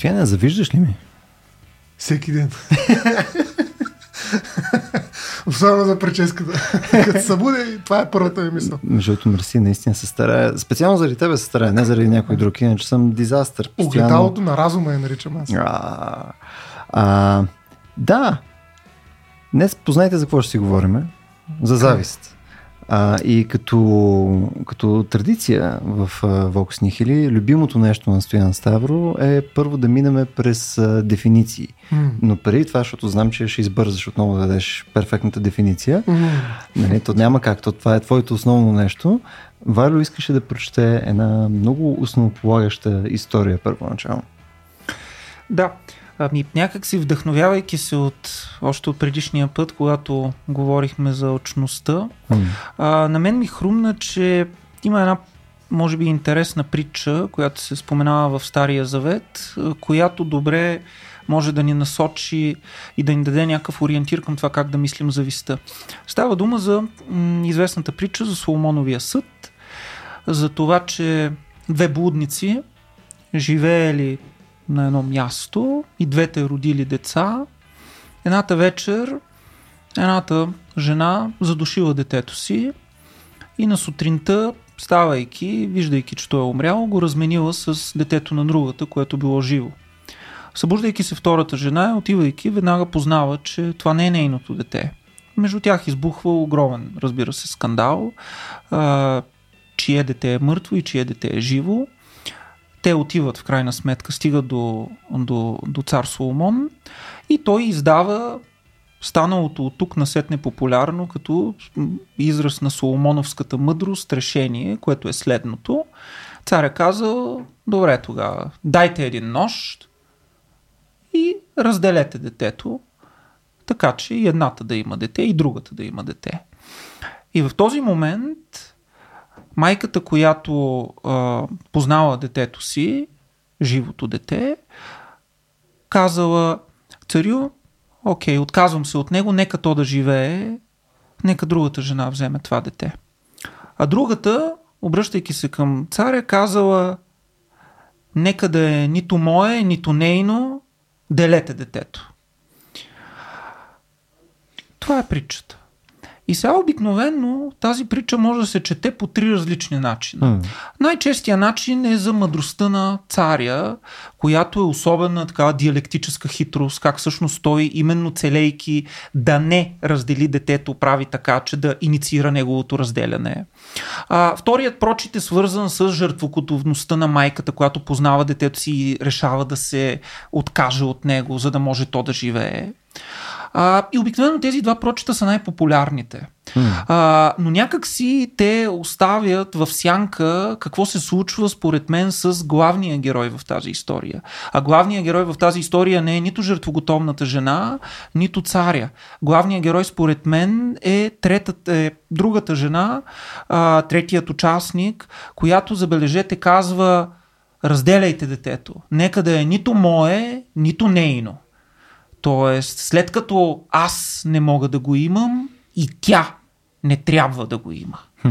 Стояне, завиждаш ли ми? Всеки ден. Особено за прическата. Като събуде, това е първата ми мисъл. Между другото, мерси, наистина се старая. Специално заради тебе се старая, не заради някой друг, иначе съм дизастър. Постоянно... Огледалото на разума я наричам аз. А, а, да. Днес познайте за какво ще си говорим. За завист. А, и като, като традиция в Vox Nihili, любимото нещо на Стоян Ставро е първо да минеме през а, дефиниции. Mm. Но преди това, защото знам, че ще избързаш отново да дадеш перфектната дефиниция, mm. нали, то няма как, то това е твоето основно нещо. Вайло искаше да прочете една много основополагаща история първоначално. Да. Ами, някак си вдъхновявайки се от още от предишния път, когато говорихме за очността, mm. а, на мен ми хрумна, че има една може би интересна притча, която се споменава в Стария Завет, която добре може да ни насочи и да ни даде някакъв ориентир към това как да мислим за виста. Става дума за м- известната притча за Соломоновия съд, за това, че две блудници живеели на едно място и двете родили деца. Едната вечер едната жена задушила детето си и на сутринта, ставайки, виждайки, че той е умрял, го разменила с детето на другата, което било живо. Събуждайки се втората жена, отивайки, веднага познава, че това не е нейното дете. Между тях избухва огромен, разбира се, скандал, а, чие дете е мъртво и чие дете е живо те отиват в крайна сметка, стигат до, до, до цар Соломон и той издава станалото от тук насетне популярно като израз на Соломоновската мъдрост решение, което е следното. Царя казал, добре тогава, дайте един нож и разделете детето, така че и едната да има дете и другата да има дете. И в този момент майката, която а, познала детето си, живото дете, казала, царю, окей, отказвам се от него, нека то да живее, нека другата жена вземе това дете. А другата, обръщайки се към царя, казала, нека да е нито мое, нито нейно, делете детето. Това е притчата. И сега обикновено тази притча може да се чете по три различни начина. Mm. Най-честия начин е за мъдростта на царя, която е особена такава диалектическа хитрост, как всъщност той именно целейки да не раздели детето, прави така, че да инициира неговото разделяне. А, вторият прочит е свързан с жертвокотовността на майката, която познава детето си и решава да се откаже от него, за да може то да живее. А, и обикновено тези два прочита са най-популярните. Mm. А, но някак си те оставят в сянка какво се случва според мен с главния герой в тази история. А главният герой в тази история не е нито жертвоготовната жена, нито царя. Главният герой според мен е, третата, е другата жена, а, третият участник, която, забележете, казва разделяйте детето. Нека да е нито мое, нито нейно. Тоест, след като аз не мога да го имам, и тя не трябва да го има. Хм.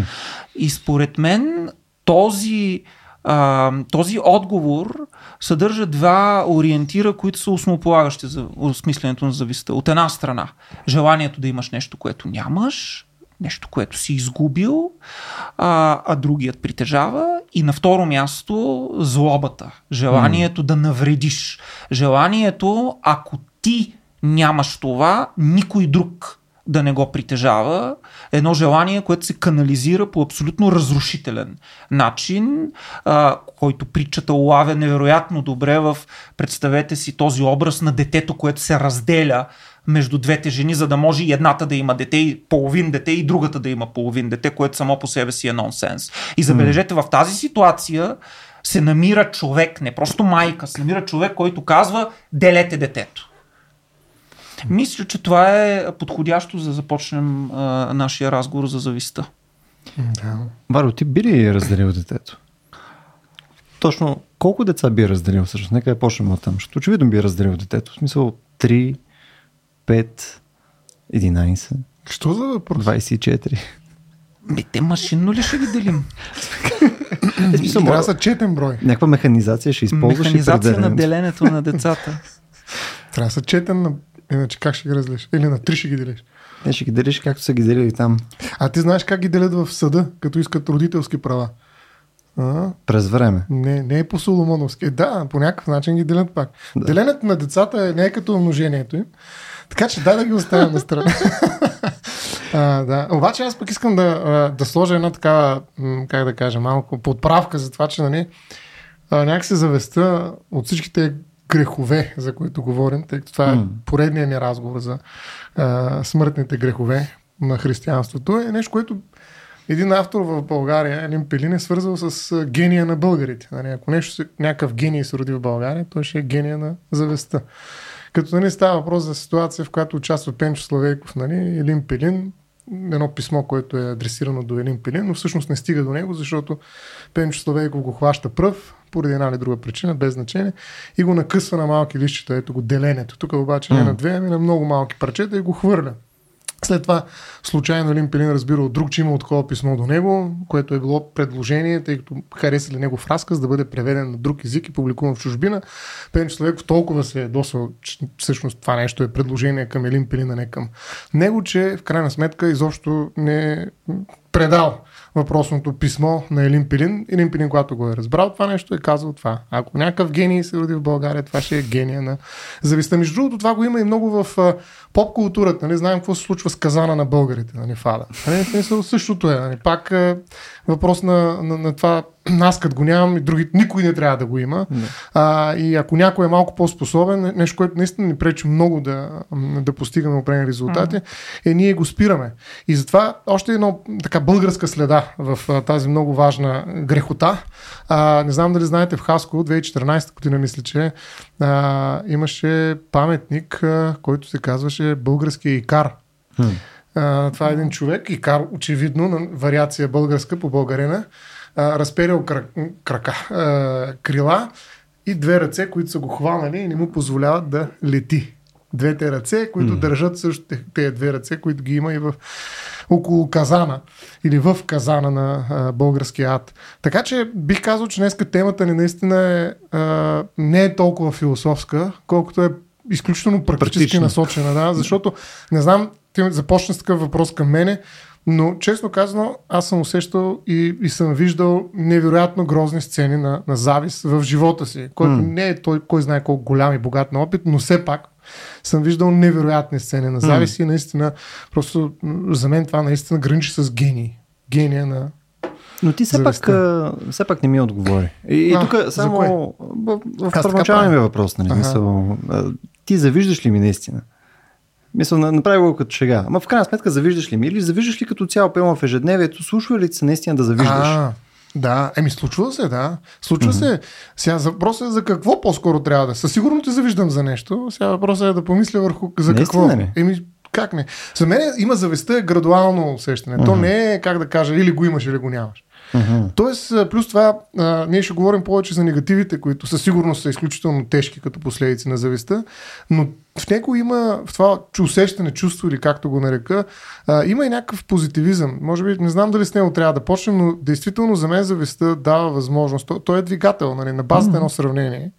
И според мен този, а, този отговор съдържа два ориентира, които са основополагащи за осмисленето на зависта. От една страна, желанието да имаш нещо, което нямаш, нещо, което си изгубил, а, а другият притежава. И на второ място, злобата, желанието mm. да навредиш, желанието, ако ти нямаш това, никой друг да не го притежава. Едно желание, което се канализира по абсолютно разрушителен начин, а, който притчата улавя невероятно добре в, представете си, този образ на детето, което се разделя между двете жени, за да може и едната да има дете, и половин дете, и другата да има половин дете, което само по себе си е нонсенс. И забележете, в тази ситуация се намира човек, не просто майка, се намира човек, който казва делете детето. Мисля, че това е подходящо за да започнем а, нашия разговор за зависта. Да. Варо, ти би ли разделил детето? Точно колко деца би разделил всъщност? Нека я почнем от там. Защото очевидно би разделил детето. В смисъл 3, 5, 11. Що за въпрос? 24. Бе, те машинно ли ще ги делим? Е, смисъл, Трябва да са четен брой. някаква механизация ще използваш Механизация на деленето. на децата. Трябва да са четен на... Иначе как ще ги разделиш? Или на три ще ги делиш? Не, ще ги делиш както са ги делили там А ти знаеш как ги делят в съда, като искат родителски права? А, през време. не, не е по Соломоновски. Е, Да, по някакъв начин ги делят пак. Да. Деленето на децата е не е като умножението им. Така че дай да ги оставим на страна. а, да. Обаче аз пък искам да, да сложа една такава, м, как да кажа, малко подправка за това, че нали, някакси завеста от всичките грехове, за които говорим, тъй като това е М. поредният ни разговор за а, смъртните грехове на християнството, е нещо, което един автор в България, Елин Пелин, е свързал с гения на българите. Нали, ако нещо, някакъв гений се роди в България, той ще е гения на завеста. Като нали, става въпрос за ситуация, в която участва Пенчо Славейков, нали, Елин Пелин, едно писмо, което е адресирано до Елин Пелин, но всъщност не стига до него, защото Пенчо Славейков го хваща пръв, поради една или друга причина, без значение, и го накъсва на малки лищчета, ето го деленето. Тук обаче не на две, ами на много малки парчета и го хвърля. След това случайно Елин Пелин разбира от друг, че има такова писмо до него, което е било предложение, тъй като харесали негов разказ да бъде преведен на друг език и публикуван в чужбина. Пенчо Славеков толкова се е досъл, че всъщност това нещо е предложение към Елин Пелин, а не към него, че в крайна сметка изобщо не е предал въпросното писмо на Елин Пилин. Елин Пилин, когато го е разбрал това нещо, е казал това. Ако някакъв гений се роди в България, това ще е гения на зависта. Между другото, това го има и много в поп културата. Нали? Знаем какво се случва с казана на българите, нали? Фада. Нали? Същото е. Нали? Пак въпрос на, на, на това, аз като го нямам и други, никой не трябва да го има. Не. А, и ако някой е малко по-способен, нещо, което наистина ни пречи много да, да постигаме определени резултати, е ние го спираме. И затова още едно така българска следа в а, тази много важна грехота. А, не знам дали знаете, в Хаско 2014 година, мисля, че а, имаше паметник, а, който се казваше Българския икар. Хм. А, това е един човек, Икар, очевидно, на вариация българска по българина, а, разперил крак, крака, а, крила и две ръце, които са го хванали и не му позволяват да лети. Двете ръце, които М. държат също те- тези две ръце, които ги има и в около казана или в казана на а, българския ад. Така че бих казал, че днеска темата ни наистина е, а, не е толкова философска, колкото е изключително практически Практична. насочена, да, защото не знам, ти започна с такъв въпрос към мене, но честно казано, аз съм усещал и, и съм виждал невероятно грозни сцени на, на завист в живота си, който М. не е той, кой знае колко голям и богат на опит, но все пак съм виждал невероятни сцени на завист и наистина, просто за мен това наистина граничи с гений. Гения на... Но ти все пак, все пак не ми отговори. И, и тук само в, в първоначалния ми въпрос, нали, мисъл, ти завиждаш ли ми наистина? Мисля, на- направи го като шега. Ама в крайна сметка завиждаш ли ми? Или завиждаш ли като цяло пълно в ежедневието? Случва ли се наистина да завиждаш? А, да, еми случва се, да. Случва се. Сега въпросът е за какво по-скоро трябва да. Със сигурно те завиждам за нещо. Сега въпросът е да помисля върху за Наистина какво. ли? Еми, как не? За мен има завистта е градуално усещане. То Мгм. не е, как да кажа, или го имаш, или го нямаш. Мгм. Тоест, плюс това, а, ние ще говорим повече за негативите, които със сигурност са изключително тежки като последици на зависта, но в него има, в това усещане, чувство или както го нарека, а, има и някакъв позитивизъм. Може би, не знам дали с него трябва да почнем, но действително за мен зависта дава възможност. Той, той е двигател, нали, на базата едно сравнение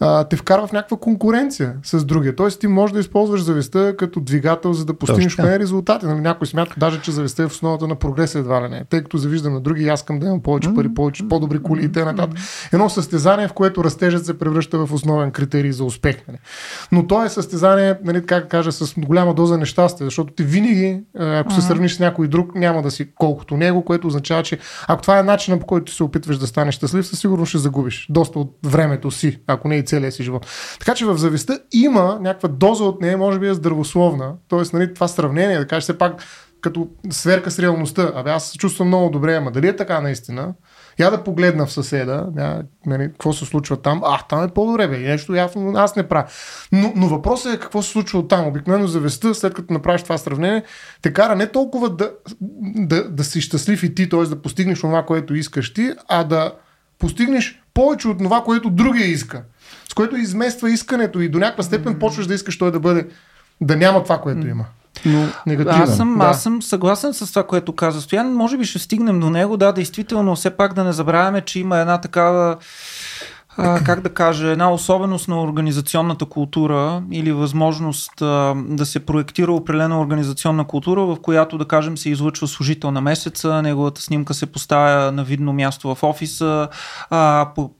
а, те вкарва в някаква конкуренция с другия. Тоест ти можеш да използваш завистта като двигател, за да постигнеш поне резултати. Нали, някой смята даже, че завистта е в основата на прогреса едва ли не. Тъй като завиждам на други, аз искам да имам повече пари, повече, по-добри коли и т.н. Едно състезание, в което растежът се превръща в основен критерий за успех. Нали. Но то е състезание, нали, как кажа, с голяма доза нещастие, защото ти винаги, а, ако се сравниш с някой друг, няма да си колкото него, което означава, че ако това е начинът по който се опитваш да станеш щастлив, със сигурност ще загубиш доста от времето си, ако не и целия си живот. Така че в завистта има някаква доза от нея, може би е здравословна. Тоест, нали, това сравнение, да кажеш все пак като сверка с реалността. Абе, аз се чувствам много добре, ама дали е така наистина? Я да погледна в съседа, я, нали, какво се случва там. А, там е по-добре, бе. Нещо явно аз не правя. Но, но въпросът е какво се случва там. Обикновено завестта, след като направиш това сравнение, те кара не толкова да, да, да си щастлив и ти, т.е. да постигнеш това, което искаш ти, а да постигнеш повече от това, което другия иска. С което измества искането и до някаква степен почваш да искаш той да бъде, да няма това, което има. но негативен. Аз съм, да. аз съм съгласен с това, което каза Стоян. Може би ще стигнем до него. Да, действително, все пак да не забравяме, че има една такава а, как да кажа, една особеност на организационната култура или възможност а, да се проектира определена организационна култура, в която, да кажем, се излъчва служител на месеца, неговата снимка се поставя на видно място в офиса, а, по,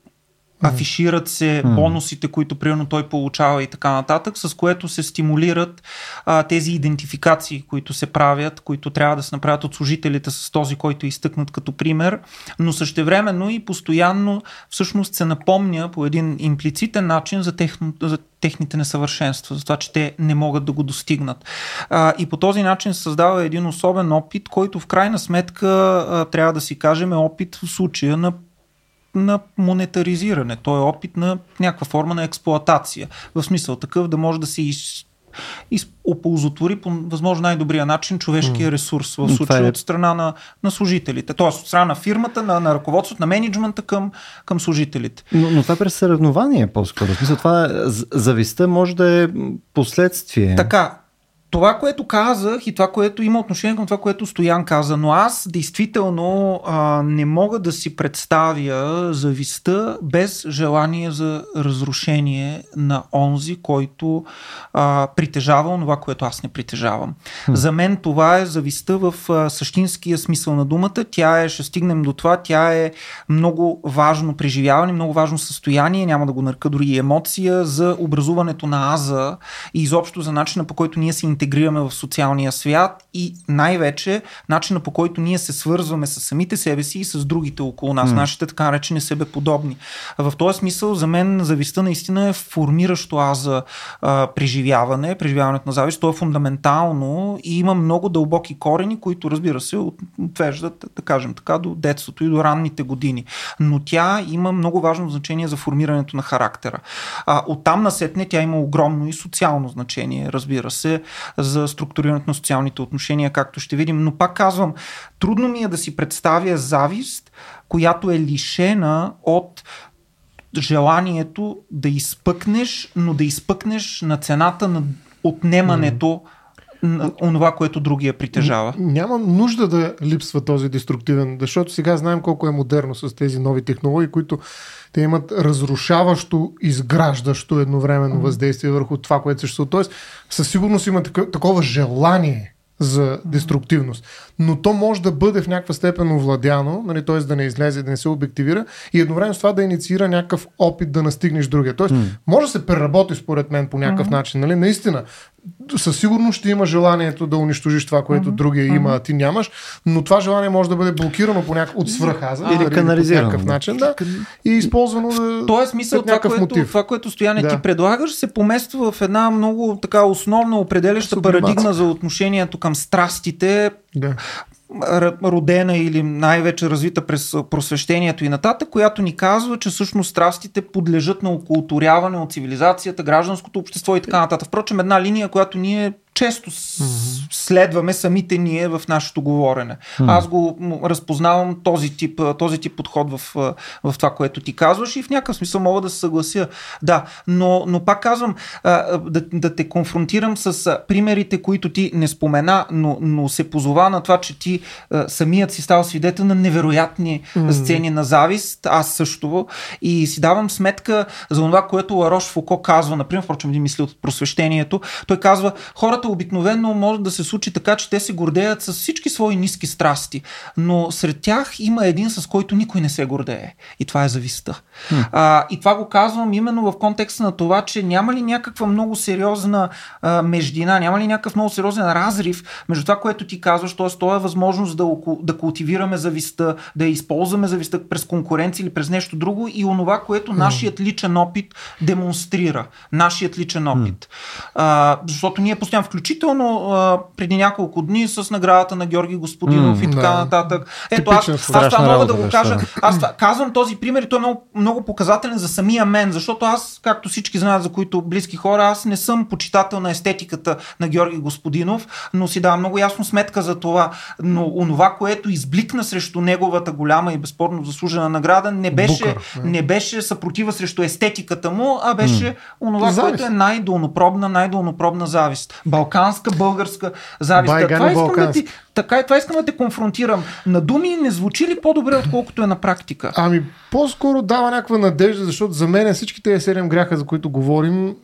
афишират се бонусите, които примерно той получава и така нататък, с което се стимулират а, тези идентификации, които се правят, които трябва да се направят от служителите с този, който е изтъкнат като пример, но същевременно и постоянно всъщност се напомня по един имплицитен начин за, техно, за техните несъвършенства, за това, че те не могат да го достигнат. А, и по този начин се създава един особен опит, който в крайна сметка а, трябва да си кажем е опит в случая на на монетаризиране. Той е опит на някаква форма на експлоатация. В смисъл такъв да може да се из, из, оползотвори по възможно най-добрия начин човешкия ресурс в случая е... от страна на, на служителите. Тоест от страна на фирмата, на, на ръководството, на менеджмента към, към служителите. Но, но това е през съревнование по-скоро. В смисъл, това е, зависта може да е последствие. Така, това, което казах и това, което има отношение към това, което Стоян каза, но аз действително а, не мога да си представя зависта без желание за разрушение на онзи, който а, притежава това, което аз не притежавам. Хм. За мен това е зависта в а, същинския смисъл на думата. Тя е, ще стигнем до това, тя е много важно преживяване, много важно състояние, няма да го нарека дори емоция за образуването на аза и изобщо за начина по който ние се интегрираме в социалния свят и най-вече начина по който ние се свързваме с самите себе си и с другите около нас, mm. нашите така наречени себеподобни. В този смисъл за мен завистта наистина е формиращо аз за а, преживяване, преживяването на завист. То е фундаментално и има много дълбоки корени, които разбира се отвеждат, да кажем така, до детството и до ранните години. Но тя има много важно значение за формирането на характера. А, оттам насетне тя има огромно и социално значение, разбира се, за структурирането на социалните отношения, както ще видим. Но пак казвам, трудно ми е да си представя завист, която е лишена от желанието да изпъкнеш, но да изпъкнеш на цената на отнемането на онова, което другия притежава. Няма нужда да липсва този деструктивен, защото сега знаем колко е модерно с тези нови технологии, които те имат разрушаващо, изграждащо едновременно въздействие върху това, което съществува. Тоест, със сигурност има такова желание за деструктивност. Но то може да бъде в някаква степен овладяно, нали, т.е. да не излезе, да не се обективира и едновременно с това да инициира някакъв опит да настигнеш другия. Тоест, mm. може да се преработи според мен по някакъв mm-hmm. начин. Нали? Наистина, със сигурност ще има желанието да унищожиш това, което mm-hmm. другия има, а ти нямаш, но това желание може да бъде блокирано по някакъв, от свръхаза или канализирано. По някакъв начин, да, и използвано да, То е смисъл това, което, мотив. това, което Стояне да. ти предлагаш, се помества в една много така основна определяща парадигма за отношението към страстите, да родена или най-вече развита през просвещението и нататък, която ни казва, че всъщност страстите подлежат на окултуряване от цивилизацията, гражданското общество и така нататък. Впрочем, една линия, която ние често mm-hmm. следваме самите ние в нашето говорене. Mm-hmm. Аз го разпознавам този тип, този тип подход в, в това, което ти казваш и в някакъв смисъл мога да се съглася. Да, но, но пак казвам да, да те конфронтирам с примерите, които ти не спомена, но, но се позова на това, че ти самият си стал свидетел на невероятни mm-hmm. сцени на завист, аз също, и си давам сметка за това, което Ларош Фуко казва, например, впрочем, един мисли от просвещението, той казва, хората хората обикновено може да се случи така, че те се гордеят с всички свои ниски страсти, но сред тях има един, с който никой не се гордее. И това е зависта. Hmm. А, и това го казвам именно в контекста на това, че няма ли някаква много сериозна а, междина, няма ли някакъв много сериозен разрив между това, което ти казваш, т.е. то е възможност да, да култивираме зависта, да използваме зависта през конкуренция или през нещо друго и онова, което нашият личен опит демонстрира. Нашият личен опит. Hmm. А, защото ние постоянно включително а, преди няколко дни с наградата на Георги Господинов mm, и така да. нататък. Ето аз, аз това мога да го кажа. Аз казвам този пример и той е много, много показателен за самия мен, защото аз, както всички знаят, за които близки хора, аз не съм почитател на естетиката на Георги Господинов, но си давам много ясно сметка за това. Но онова, което избликна срещу неговата голяма и безспорно заслужена награда, не беше, Букър, не беше съпротива срещу естетиката му, а беше mm. онова, завист. което е най-долнопробна, най-долнопробна завист. Балканска, българска завист. Това искам да ти, така и това искам да те конфронтирам. На думи не звучи ли по-добре, отколкото е на практика? Ами, по-скоро дава някаква надежда, защото за мен всички тези седем гряха, за които говорим,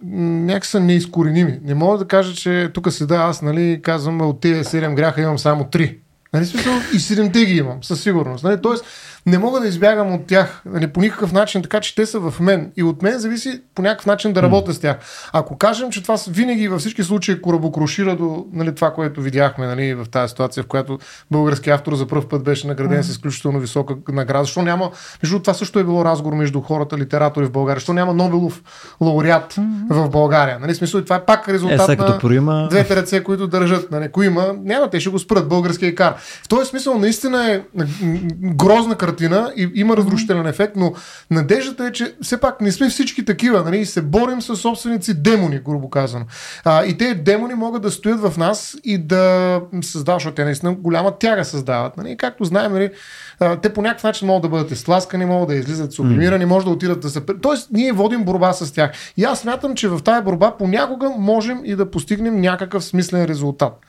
някак са неизкореними. Не мога да кажа, че тук седа аз, нали, казвам, от тези седем гряха имам само три. Нали, смисъл, и седемте ги имам, със сигурност. Нали? Тоест, не мога да избягам от тях нали, по никакъв начин, така че те са в мен. И от мен зависи по някакъв начин да работя mm. с тях. Ако кажем, че това винаги във всички случаи корабокрушира до нали, това, което видяхме нали, в тази ситуация, в която български автор за първ път беше награден mm. с изключително висока награда. Защо няма, между това също е било разговор между хората, литератори в България. Защо няма Нобелов лауреат mm. в България? Нали, смисъл, това е пак резултат е, на поима... двете ръце, които държат. Нали, ако има, няма, те ще го спрат българския кар. В този смисъл наистина е грозна картина и има разрушителен ефект, но надеждата е, че все пак не сме всички такива, нали, и се борим с собственици демони, грубо казано. А, и те демони могат да стоят в нас и да създават, защото те наистина голяма тяга създават. Нали, както знаем, нали, те по някакъв начин могат да бъдат изтласкани, могат да излизат сублимирани, може да отидат да се... Тоест, ние водим борба с тях. И аз смятам, че в тази борба понякога можем и да постигнем някакъв смислен резултат.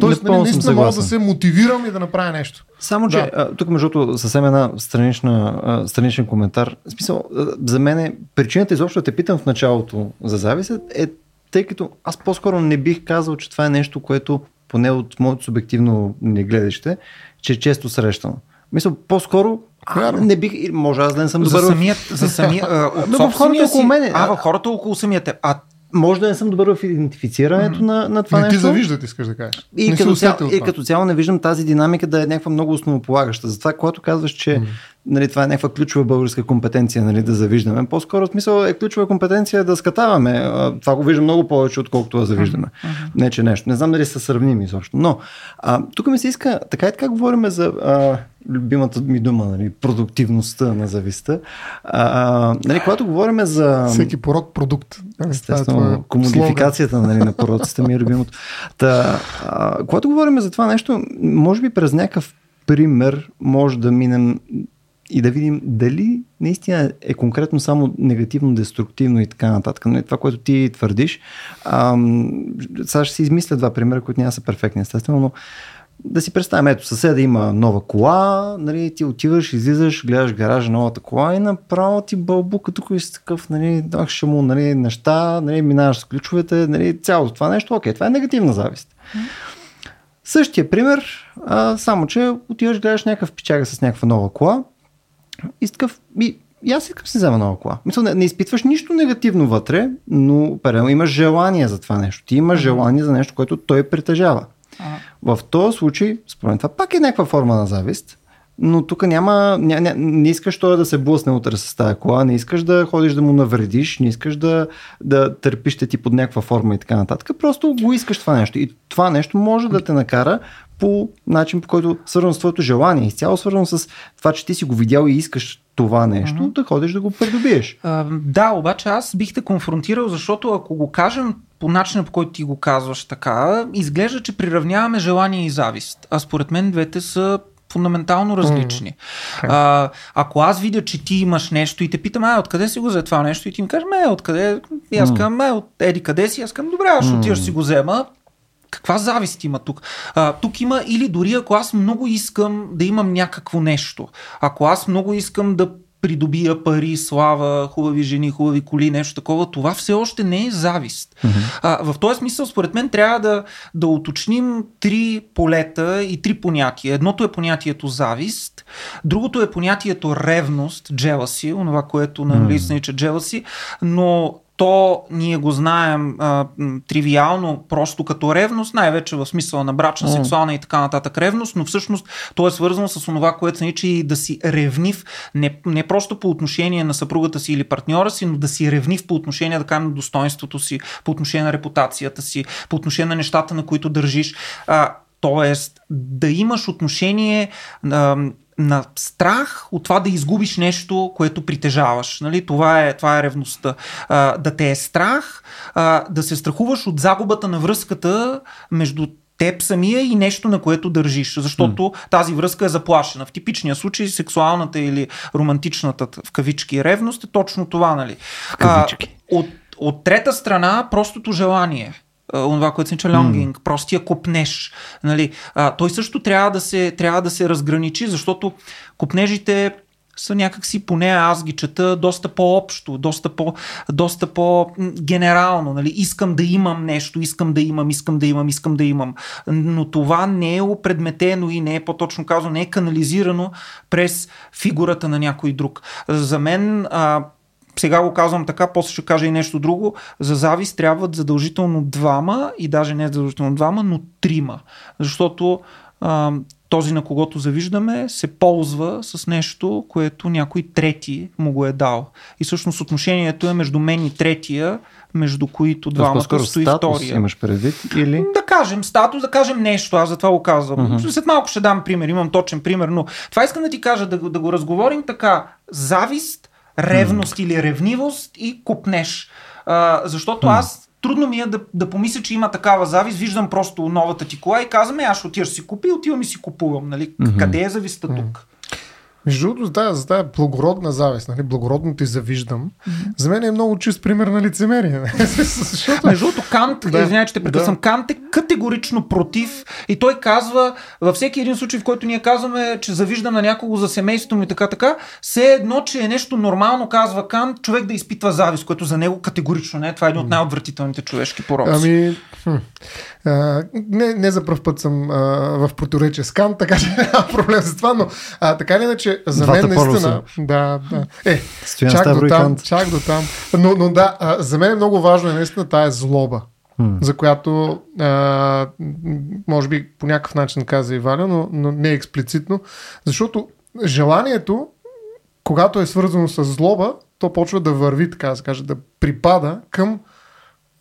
Тоест, нали, наистина мога да се мотивирам и да направя нещо. Само, че да. тук, между другото, съвсем една странична, страничен коментар. В смисъл, за мен причината изобщо да те питам в началото за завист е тъй като аз по-скоро не бих казал, че това е нещо, което поне от моето субективно не гледаще, че е често срещано. Мисля, по-скоро а, не бих, може аз да не съм добър. За самият, за самия, а, от хората около мене. А, хората около самия теб. А може да не съм добър в идентифицирането mm-hmm. на, на това не нещо. ти завиждат, искаш да кажеш. И, като цяло, и като цяло не виждам тази динамика да е някаква много основополагаща. Затова, когато казваш, че mm-hmm. Нали, това е някаква ключова българска компетенция нали, да завиждаме, по-скоро смисъл е ключова компетенция да скатаваме. Това го виждам много повече, отколкото да завиждаме. Mm-hmm. Не, че нещо. Не знам дали са сравними изобщо. Но а, тук ми се иска, така и така говорим за а, любимата ми дума, нали, продуктивността на зависта. А, нали, когато говорим за... Всеки порок продукт. Нали, Естествено, е комодификацията нали, на пороците ми е любимото. Та, а, когато говорим за това нещо, може би през някакъв пример може да минем и да видим дали наистина е конкретно само негативно, деструктивно и така нататък. Нали, това, което ти твърдиш. Ам, сега ще си измисля два примера, които няма са перфектни, естествено, но да си представим, ето съседа има нова кола, нали, ти отиваш, излизаш, гледаш гаража новата кола и направо ти бълбука тук и си такъв, нали, ще му нали, неща, нали, минаваш с ключовете, нали, цялото това нещо, окей, това е негативна завист. Същия пример, а, само че отиваш, гледаш някакъв пичага с някаква нова кола и такъв, и, аз искам си взема нова кола. Мисля, не, не изпитваш нищо негативно вътре, но перено имаш желание за това нещо. Ти имаш желание за нещо, което той притежава. В този случай, според това пак е някаква форма на завист, но тук няма, ня, ня, не искаш той да се блъсне утре с тази кола, не искаш да ходиш да му навредиш, не искаш да, да търпиш ти под някаква форма и така нататък. Просто го искаш това нещо. И това нещо може да те накара по начин, по който свързано с твоето желание, изцяло свързано с това, че ти си го видял и искаш това нещо, mm-hmm. да ходиш да го придобиеш. Uh, да, обаче аз бих те конфронтирал, защото ако го кажем по начина по който ти го казваш така, изглежда, че приравняваме желание и завист. А според мен двете са фундаментално различни. Mm. А, ако аз видя, че ти имаш нещо и те питам, а откъде си го взе това нещо и ти ми кажеш, ме, откъде? И аз казвам, ме, от еди къде си? Аз казвам, добре, аз ще отиваш си го взема. Каква завист има тук? А, тук има или дори ако аз много искам да имам някакво нещо, ако аз много искам да придобия пари, слава, хубави жени, хубави коли, нещо такова, това все още не е завист. Mm-hmm. А, в този смисъл, според мен, трябва да, да уточним три полета и три понятия. Едното е понятието завист, другото е понятието ревност, jealousy, онова, което на английски нарича jealousy, но то ние го знаем а, тривиално, просто като ревност, най-вече в смисъла на брачна, mm. сексуална и така нататък ревност, но всъщност то е свързано с това, което се нарича и да си ревнив, не, не просто по отношение на съпругата си или партньора си, но да си ревнив по отношение, да кажем, на достоинството си, по отношение на репутацията си, по отношение на нещата, на които държиш. А, Тоест, да имаш отношение а, на страх от това да изгубиш нещо, което притежаваш. Нали? Това, е, това е ревността. А, да те е страх, а, да се страхуваш от загубата на връзката между теб самия и нещо, на което държиш. Защото mm. тази връзка е заплашена. В типичния случай сексуалната или романтичната в кавички ревност е точно това. Нали? В кавички. А, от, от трета страна, простото желание. Това, което се нарича лонгинг, mm. простия купнеж. Нали? А, той също трябва да, се, трябва да се разграничи, защото купнежите са някакси, поне аз ги чета, доста по-общо, доста, по, доста по-генерално. Нали? Искам да имам нещо, искам да имам, искам да имам, искам да имам. Но това не е опредметено и не е по-точно казано, не е канализирано през фигурата на някой друг. За мен а, сега го казвам така, после ще кажа и нещо друго. За завист трябват задължително двама и даже не задължително двама, но трима. Защото а, този, на когото завиждаме, се ползва с нещо, което някой трети му го е дал. И всъщност отношението е между мен и третия, между които двамата стои статус втория. имаш предвид или? Да кажем статус, да кажем нещо, аз за това го казвам. Uh-huh. След малко ще дам пример, имам точен пример, но това искам да ти кажа, да, да го разговорим така. Завист, ревност или ревнивост и купнеш. А, защото аз трудно ми е да, да помисля, че има такава завист. Виждам просто новата ти кола и казваме, аз ще отиваш си купи, отивам и си купувам. Нали? Mm-hmm. Къде е зависта тук? Между другото, тази, за тази благородна завист, нали, благородно ти завиждам, mm-hmm. за мен е много чист пример на лицемерие. Защото... Между другото, Кант, да, извинявай, че те прекъсвам, да. Кант е категорично против и той казва, във всеки един случай, в който ние казваме, че завиждам на някого за семейството ми и така, така, все едно, че е нещо нормално, казва Кант, човек да изпитва завист, което за него категорично не е. Това е един от най-отвратителните човешки пороци. Ами, хм. а, не, не за първ път съм а, в противоречие с Кант, така че няма проблем с това, но а, така ли иначе за Двата мен наистина... Да, да. Е, Стоян чак до там, чак до там. Но, но да, а, за мен е много важно е наистина тая злоба. М. за която а, може би по някакъв начин каза и Валя, но, но не експлицитно, защото желанието, когато е свързано с злоба, то почва да върви, така да се каже, да припада към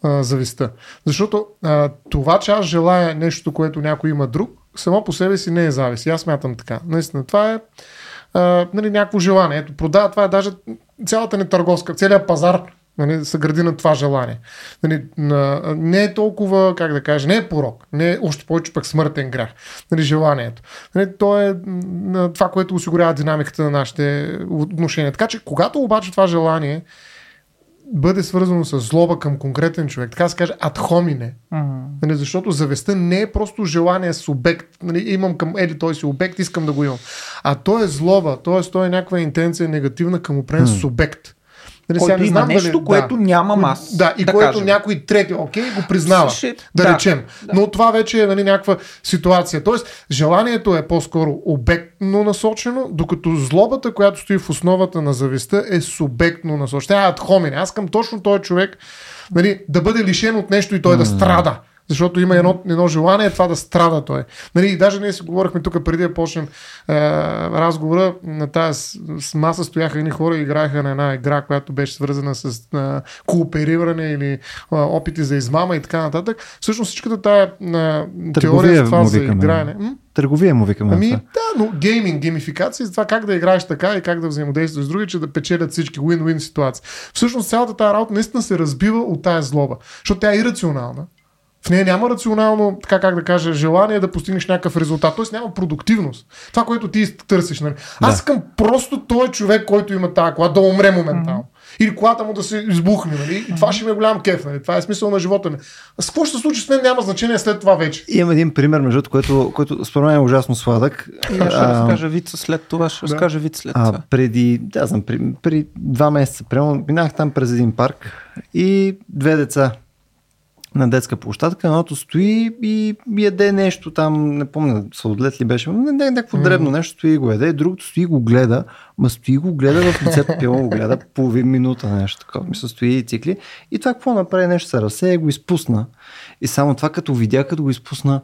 а, зависта. Защото а, това, че аз желая нещо, което някой има друг, само по себе си не е завист. Аз смятам така. Наистина, това е нали, някакво желание. Ето, продава, това е даже цялата ни търговска, целият пазар нали, се гради на това желание. Нали, на, не е толкова, как да кажа, не е порок, не е още повече пък смъртен грях. Нали, желанието. Нали, то е м, това, което осигурява динамиката на нашите отношения. Така че, когато обаче това желание бъде свързано с злоба към конкретен човек, така се каже, адхомине. Mm. Нали, защото завестта не е просто желание с обект. Нали, имам към еди той си обект, искам да го имам. А то е злоба, т.е. то е някаква интенция негативна към определен М. субект. Нали, Който не има знам нещо, дали- което да. нямам аз, Да, и да което кажем. някой трети, окей, го признава. Ще- да, да, речем. Но това вече е нали, някаква ситуация. Тоест, желанието е по-скоро обектно насочено, докато злобата, която стои в основата на завистта, е субектно насочена. Тя е адхомине. Аз към точно този човек нали, да бъде лишен от нещо и той да страда. Защото има едно, едно желание това да страда той. Нали, даже ние си говорихме тук преди да почнем е, разговора, на тази маса стояха едни хора и играеха на една игра, която беше свързана с е, коопериране или е, опити за измама и така нататък. Всъщност всичката тая е, теория за това за играене. М? Търговия му викаме. Ами това. да, но гейминг, геймификация, за това как да играеш така и как да взаимодействаш с други, че да печелят всички win-win ситуации. Всъщност цялата тази работа наистина се разбива от тая злоба, защото тя е ирационална. В нея няма рационално, така как да кажа, желание да постигнеш някакъв резултат. Тоест няма продуктивност. Това, което ти търсиш. Нали? Аз Да. искам просто този човек, който има тази кола, да умре моментално. Или колата му да се избухне. Нали? И това ще ми е голям кеф. Нали? Това е смисъл на живота ми. А с какво ще се случи с мен няма значение след това вече. Имам един пример, между другото, който, според мен е ужасно сладък. И ще А, разкажа вица след това, ще Да. разкажа виц след А, това. преди, да знам, при, при два месеца, примерно, минах там през един парк и две деца на детска площадка, едното стои и яде нещо там, не помня, сладолет ли беше, не, не, някакво дребно нещо стои и го яде, другото стои и го гледа, ма стои и го гледа в лицето, пило го гледа половин минута нещо такова, ми се стои и цикли. И това какво направи нещо се разсея го изпусна. И само това като видя, като го изпусна,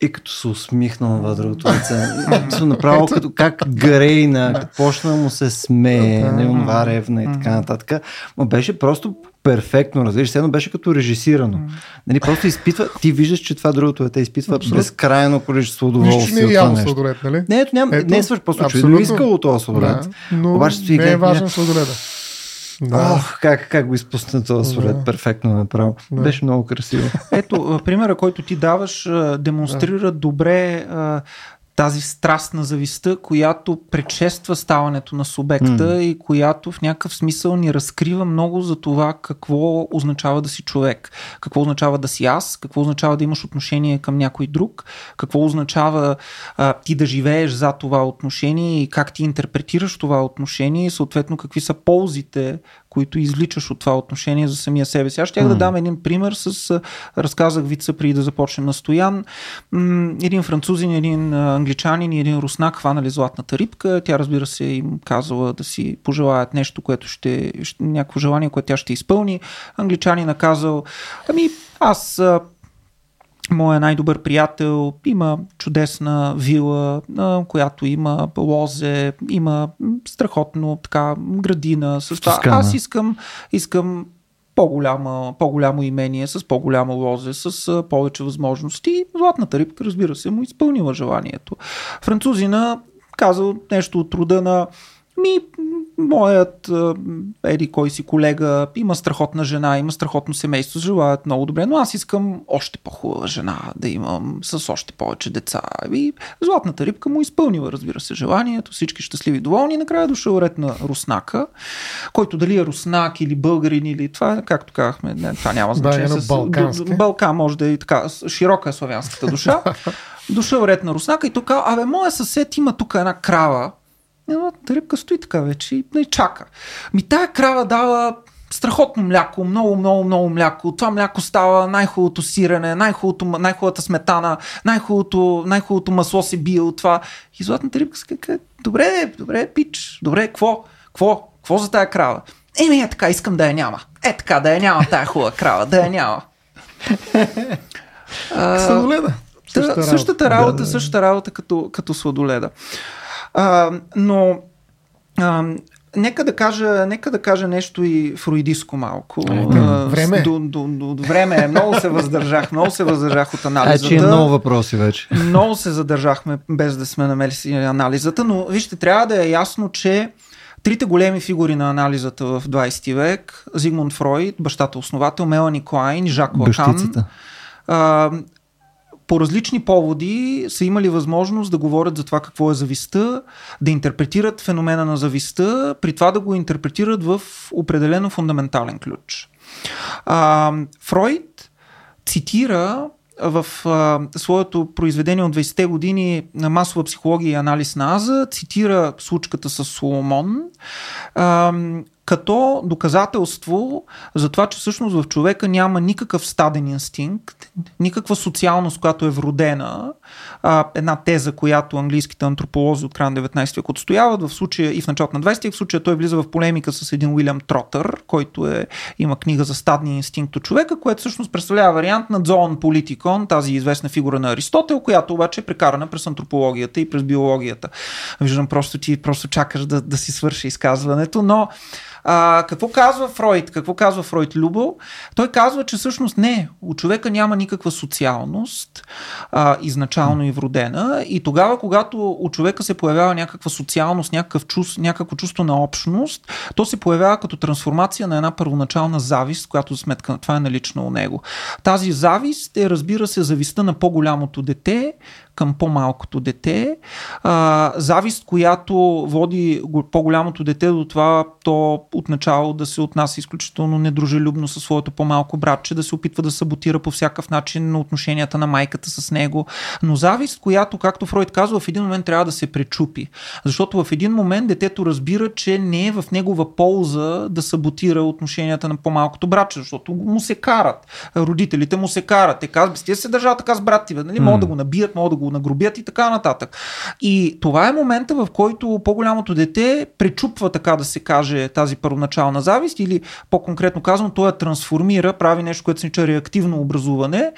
и като се усмихна на другото лице. Съм направо като как грейна, като почна му се смее, не онова ревна и така нататък. Но беше просто перфектно, разбираш, едно беше като режисирано. Нали, просто изпитва, ти виждаш, че това другото дете изпитва Абсолютно. безкрайно количество Нищо удоволствие не от е това нещо. сладолет, нали? Не, ето няма, Ето, не е свърш, просто че абсолютно. искало този сладолет. Да, но Обаче не е важен сладоледа. Да. Ох, как, как го изпусна този сладолет, Да. перфектно направо. Да. Беше много красиво. Ето, примера, който ти даваш, демонстрира добре а, тази страст на зависта, която предшества ставането на субекта mm. и която в някакъв смисъл ни разкрива много за това какво означава да си човек, какво означава да си аз, какво означава да имаш отношение към някой друг, какво означава а, ти да живееш за това отношение и как ти интерпретираш това отношение и съответно какви са ползите, които изличаш от това отношение за самия себе си. Аз ще mm. да дам един пример с, разказах вица преди да започнем на Стоян, един французин, един англичанин и един руснак хванали златната рибка. Тя разбира се им казала да си пожелаят нещо, което ще, някакво желание, което тя ще изпълни. Англичанин наказал, ами аз Моя най-добър приятел има чудесна вила, която има лозе, има страхотно така градина. С това. Аз искам, искам по-голяма, по-голямо имение, с по-голямо лозе, с повече възможности. Златната рибка, разбира се, му изпълнила желанието. Французина казал нещо от труда на ми, моят еди кой си колега има страхотна жена, има страхотно семейство, желаят много добре, но аз искам още по-хубава жена да имам с още повече деца. И златната рибка му изпълнила, разбира се, желанието, всички щастливи доволни. Накрая дошъл ред на руснака, който дали е руснак или българин или това, както казахме, не, това няма значение. Да, е с, Балкан може да е и така, широка е славянската душа. Дошъл ред на руснака и тук, абе, моя съсед има тук една крава, Едната рибка стои така вече и не чака. Ми тая крава дава страхотно мляко, много, много, много мляко. Това мляко става най-хубавото сирене, най-хубавото, най-хубавата сметана, най-хубавото, най-хубавото масло се бие от това. И златната рибка си казва, добре, добре, пич, добре, какво, какво, какво за тая крава? Еми е така, искам да я няма. Е така, да я няма тая хубава крава, да я няма. Сладоледа. Същата, същата работа, да, да. същата работа като, като сладоледа. А, но а, Нека да, кажа, нека да кажа нещо и фруидиско малко. А, време. До, до, до, до време. Е. Много се въздържах, много се въздържах от анализата. Значи е много въпроси вече. Много се задържахме без да сме намерили анализата, но вижте, трябва да е ясно, че Трите големи фигури на анализата в 20 век, Зигмунд Фройд, бащата основател, Мелани Клайн, Жак Лакан, по различни поводи са имали възможност да говорят за това какво е зависта, да интерпретират феномена на зависта, при това да го интерпретират в определено фундаментален ключ. А, Фройд цитира в а, своето произведение от 20-те години на масова психология и анализ на Аза, цитира случката с Соломон, а, като доказателство за това, че всъщност в човека няма никакъв стаден инстинкт, никаква социалност, която е вродена, а, една теза, която английските антрополози от края на 19 век отстояват, в случая и в началото на 20 век, в случая той влиза в полемика с един Уилям Тротър, който е, има книга за стадния инстинкт от човека, което всъщност представлява вариант на Зоон Политикон, тази известна фигура на Аристотел, която обаче е прекарана през антропологията и през биологията. Виждам, просто ти просто чакаш да, да си свърши изказването, но а, какво казва Фройд? Какво казва Фройд Любо? Той казва, че всъщност не, у човека няма никаква социалност, а, изначално и вродена. И тогава, когато у човека се появява някаква социалност, някакъв чувство, някакво чувство на общност, то се появява като трансформация на една първоначална завист, която за сметка на това е налична у него. Тази завист е, разбира се, завистта на по-голямото дете, към по-малкото дете. А, завист, която води по-голямото дете до това то отначало да се отнася изключително недружелюбно със своето по-малко братче, да се опитва да саботира по всякакъв начин на отношенията на майката с него. Но завист, която, както Фройд казва, в един момент трябва да се пречупи. Защото в един момент детето разбира, че не е в негова полза да саботира отношенията на по-малкото братче, защото му се карат. Родителите му се карат. Те казват, ти се държат така с брат ти, нали? Могат да го набият, могат да го нагробят и така нататък. И това е момента, в който по-голямото дете пречупва, така да се каже, тази първоначална завист или по-конкретно казвам, той я трансформира, прави нещо, което се нарича реактивно образуване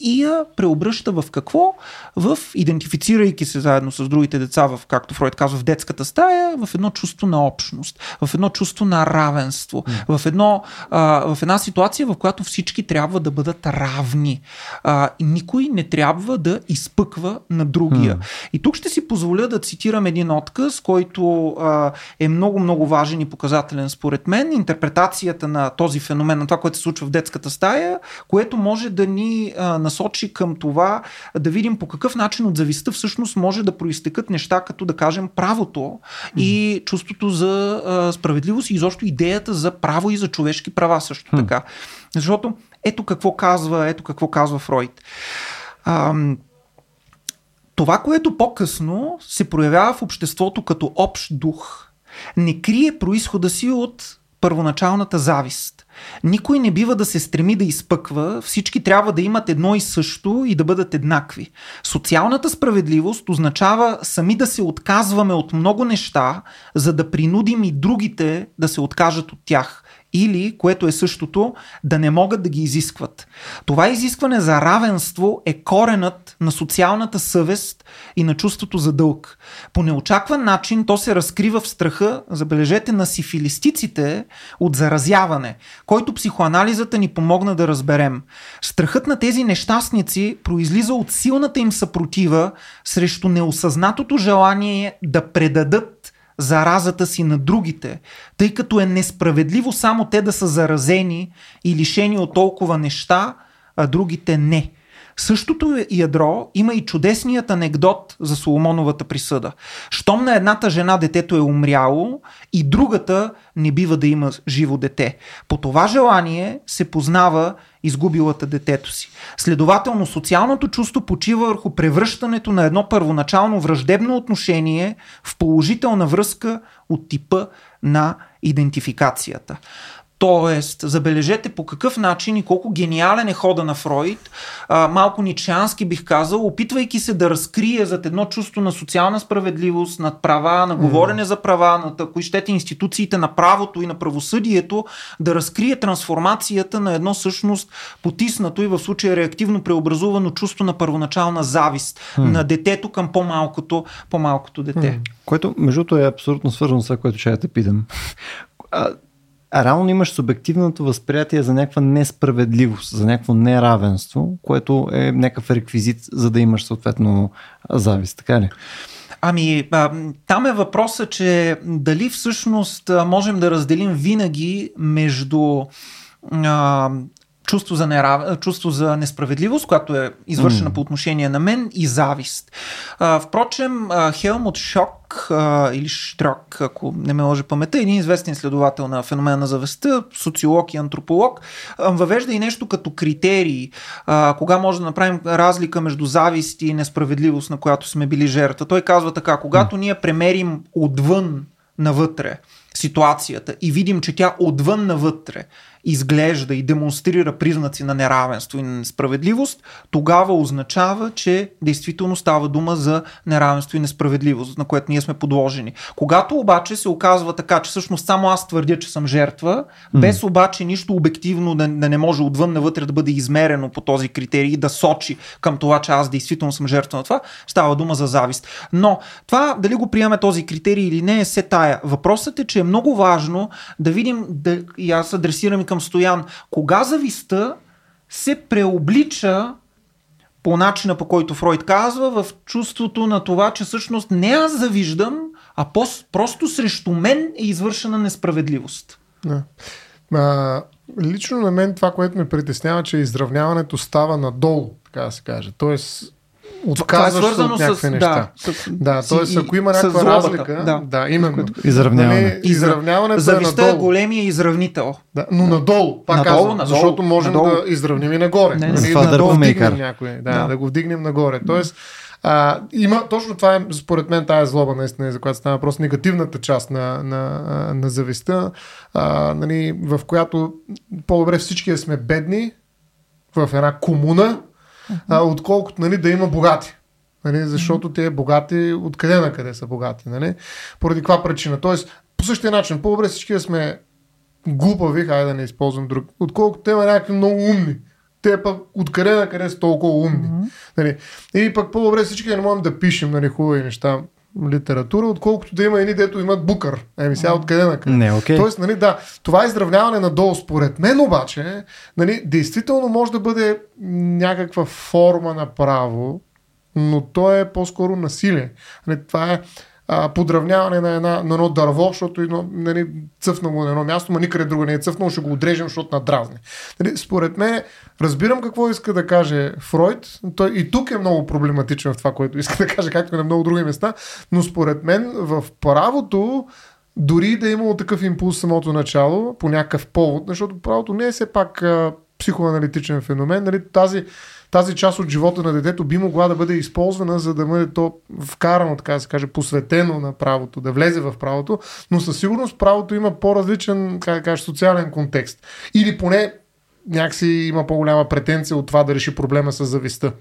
и я преобръща в какво? В идентифицирайки се заедно с другите деца, в, както Фройд казва, в детската стая, в едно чувство на общност, в едно чувство на равенство, mm. в, едно, а, в една ситуация, в която всички трябва да бъдат равни. А, никой не трябва да изпъква казва на другия. Mm. И тук ще си позволя да цитирам един отказ, който а, е много-много важен и показателен според мен. Интерпретацията на този феномен, на това, което се случва в детската стая, което може да ни а, насочи към това да видим по какъв начин от зависта всъщност може да проистекат неща, като да кажем правото mm. и чувството за а, справедливост и изобщо идеята за право и за човешки права също mm. така. Защото ето какво казва, ето какво казва Фройд. Ам, това, което по-късно се проявява в обществото като общ дух, не крие происхода си от първоначалната завист. Никой не бива да се стреми да изпъква, всички трябва да имат едно и също и да бъдат еднакви. Социалната справедливост означава сами да се отказваме от много неща, за да принудим и другите да се откажат от тях или, което е същото, да не могат да ги изискват. Това изискване за равенство е коренът на социалната съвест и на чувството за дълг. По неочакван начин то се разкрива в страха, забележете, на сифилистиците от заразяване, който психоанализата ни помогна да разберем. Страхът на тези нещастници произлиза от силната им съпротива срещу неосъзнатото желание да предадат заразата си на другите, тъй като е несправедливо само те да са заразени и лишени от толкова неща, а другите не. Същото ядро има и чудесният анекдот за Соломоновата присъда. Щом на едната жена детето е умряло и другата не бива да има живо дете. По това желание се познава изгубилата детето си. Следователно, социалното чувство почива върху превръщането на едно първоначално враждебно отношение в положителна връзка от типа на идентификацията. Тоест, забележете по какъв начин и колко гениален е хода на Фройд, а, малко ничански бих казал, опитвайки се да разкрие зад едно чувство на социална справедливост, над права, на говорене mm. за права, над ако щете институциите на правото и на правосъдието, да разкрие трансформацията на едно всъщност потиснато и в случая реактивно преобразувано чувство на първоначална завист mm. на детето към по-малкото, по-малкото дете. Mm. Което, между е абсолютно свързано с това, което ще я те питам а реално имаш субективното възприятие за някаква несправедливост, за някакво неравенство, което е някакъв реквизит, за да имаш съответно завист, така ли? Ами, а, там е въпроса, че дали всъщност можем да разделим винаги между а, чувство за, нерав... чувство за несправедливост, която е извършена mm. по отношение на мен и завист. А, впрочем, Хелмут Шок а, или Штрок, ако не ме лъжа памета, един известен изследовател на феномена на завестта, социолог и антрополог, а, въвежда и нещо като критерии, а, кога може да направим разлика между завист и несправедливост, на която сме били жертва. Той казва така, когато mm. ние премерим отвън навътре ситуацията и видим, че тя отвън навътре изглежда и демонстрира признаци на неравенство и на несправедливост, тогава означава, че действително става дума за неравенство и несправедливост, на което ние сме подложени. Когато обаче се оказва така, че всъщност само аз твърдя, че съм жертва, mm. без обаче нищо обективно да, да не може отвън навътре да бъде измерено по този критерий и да сочи към това, че аз действително съм жертва на това, става дума за завист. Но това дали го приемаме този критерий или не е се тая. Въпросът е, че е много важно да видим, да, и аз адресирам и към Стоян, кога зависта се преоблича по начина по който Фройд казва, в чувството на това, че всъщност не аз завиждам, а просто срещу мен е извършена несправедливост. Да. А, лично на мен това, което ме притеснява, че изравняването става надолу, така да се каже. Тоест, отказваш това е свързано от някакви с, неща. Да, с, да т.е. ако има някаква разлика, да, да именно. Изравняване. Нали, изравняването Зависта е надолу. е големия изравнител. Да, но надолу, пак надолу, казвам, надолу, защото можем надолу. да изравним и нагоре. Не, нали, да, да, го вдигнем някой, да, да. да го вдигнем нагоре. Тоест, а, има, точно това е, според мен, тая злоба, наистина, за която става въпрос, негативната част на, на, на зависта, а, нали, в която по-добре всички да сме бедни в една комуна, а, отколкото нали, да има богати. Нали, защото те богати, откъде на къде са богати. Нали? Поради каква причина. Тоест, по същия начин, по-добре всички да сме глупави, хайде да не използвам друг, отколкото те има някакви много умни. Те пък откъде на къде са толкова умни. Mm-hmm. Нали? И пък по-добре всички не можем да пишем нали, хубави неща литература, отколкото да има едни, дето имат букър. Еми сега откъде на къде. Не, okay. Тоест, нали, да, това изравняване надолу, според мен обаче, нали, действително може да бъде някаква форма на право, но то е по-скоро насилие. Нали, това е а, подравняване на, една, на едно дърво, защото едно, нали, цъфна го на едно място, но никъде друго не е цъфнал, ще го отрежем, защото надразне. Нали, според мен, разбирам какво иска да каже Фройд. Той и тук е много проблематичен в това, което иска да каже, както и на много други места, но според мен в правото дори да е имало такъв импулс самото начало, по някакъв повод, защото правото не е все пак а, психоаналитичен феномен. Нали, тази тази част от живота на детето би могла да бъде използвана, за да бъде то вкарано, така да се каже, посветено на правото, да влезе в правото, но със сигурност правото има по-различен, как да кажа, социален контекст. Или поне някакси има по-голяма претенция от това да реши проблема с зависта.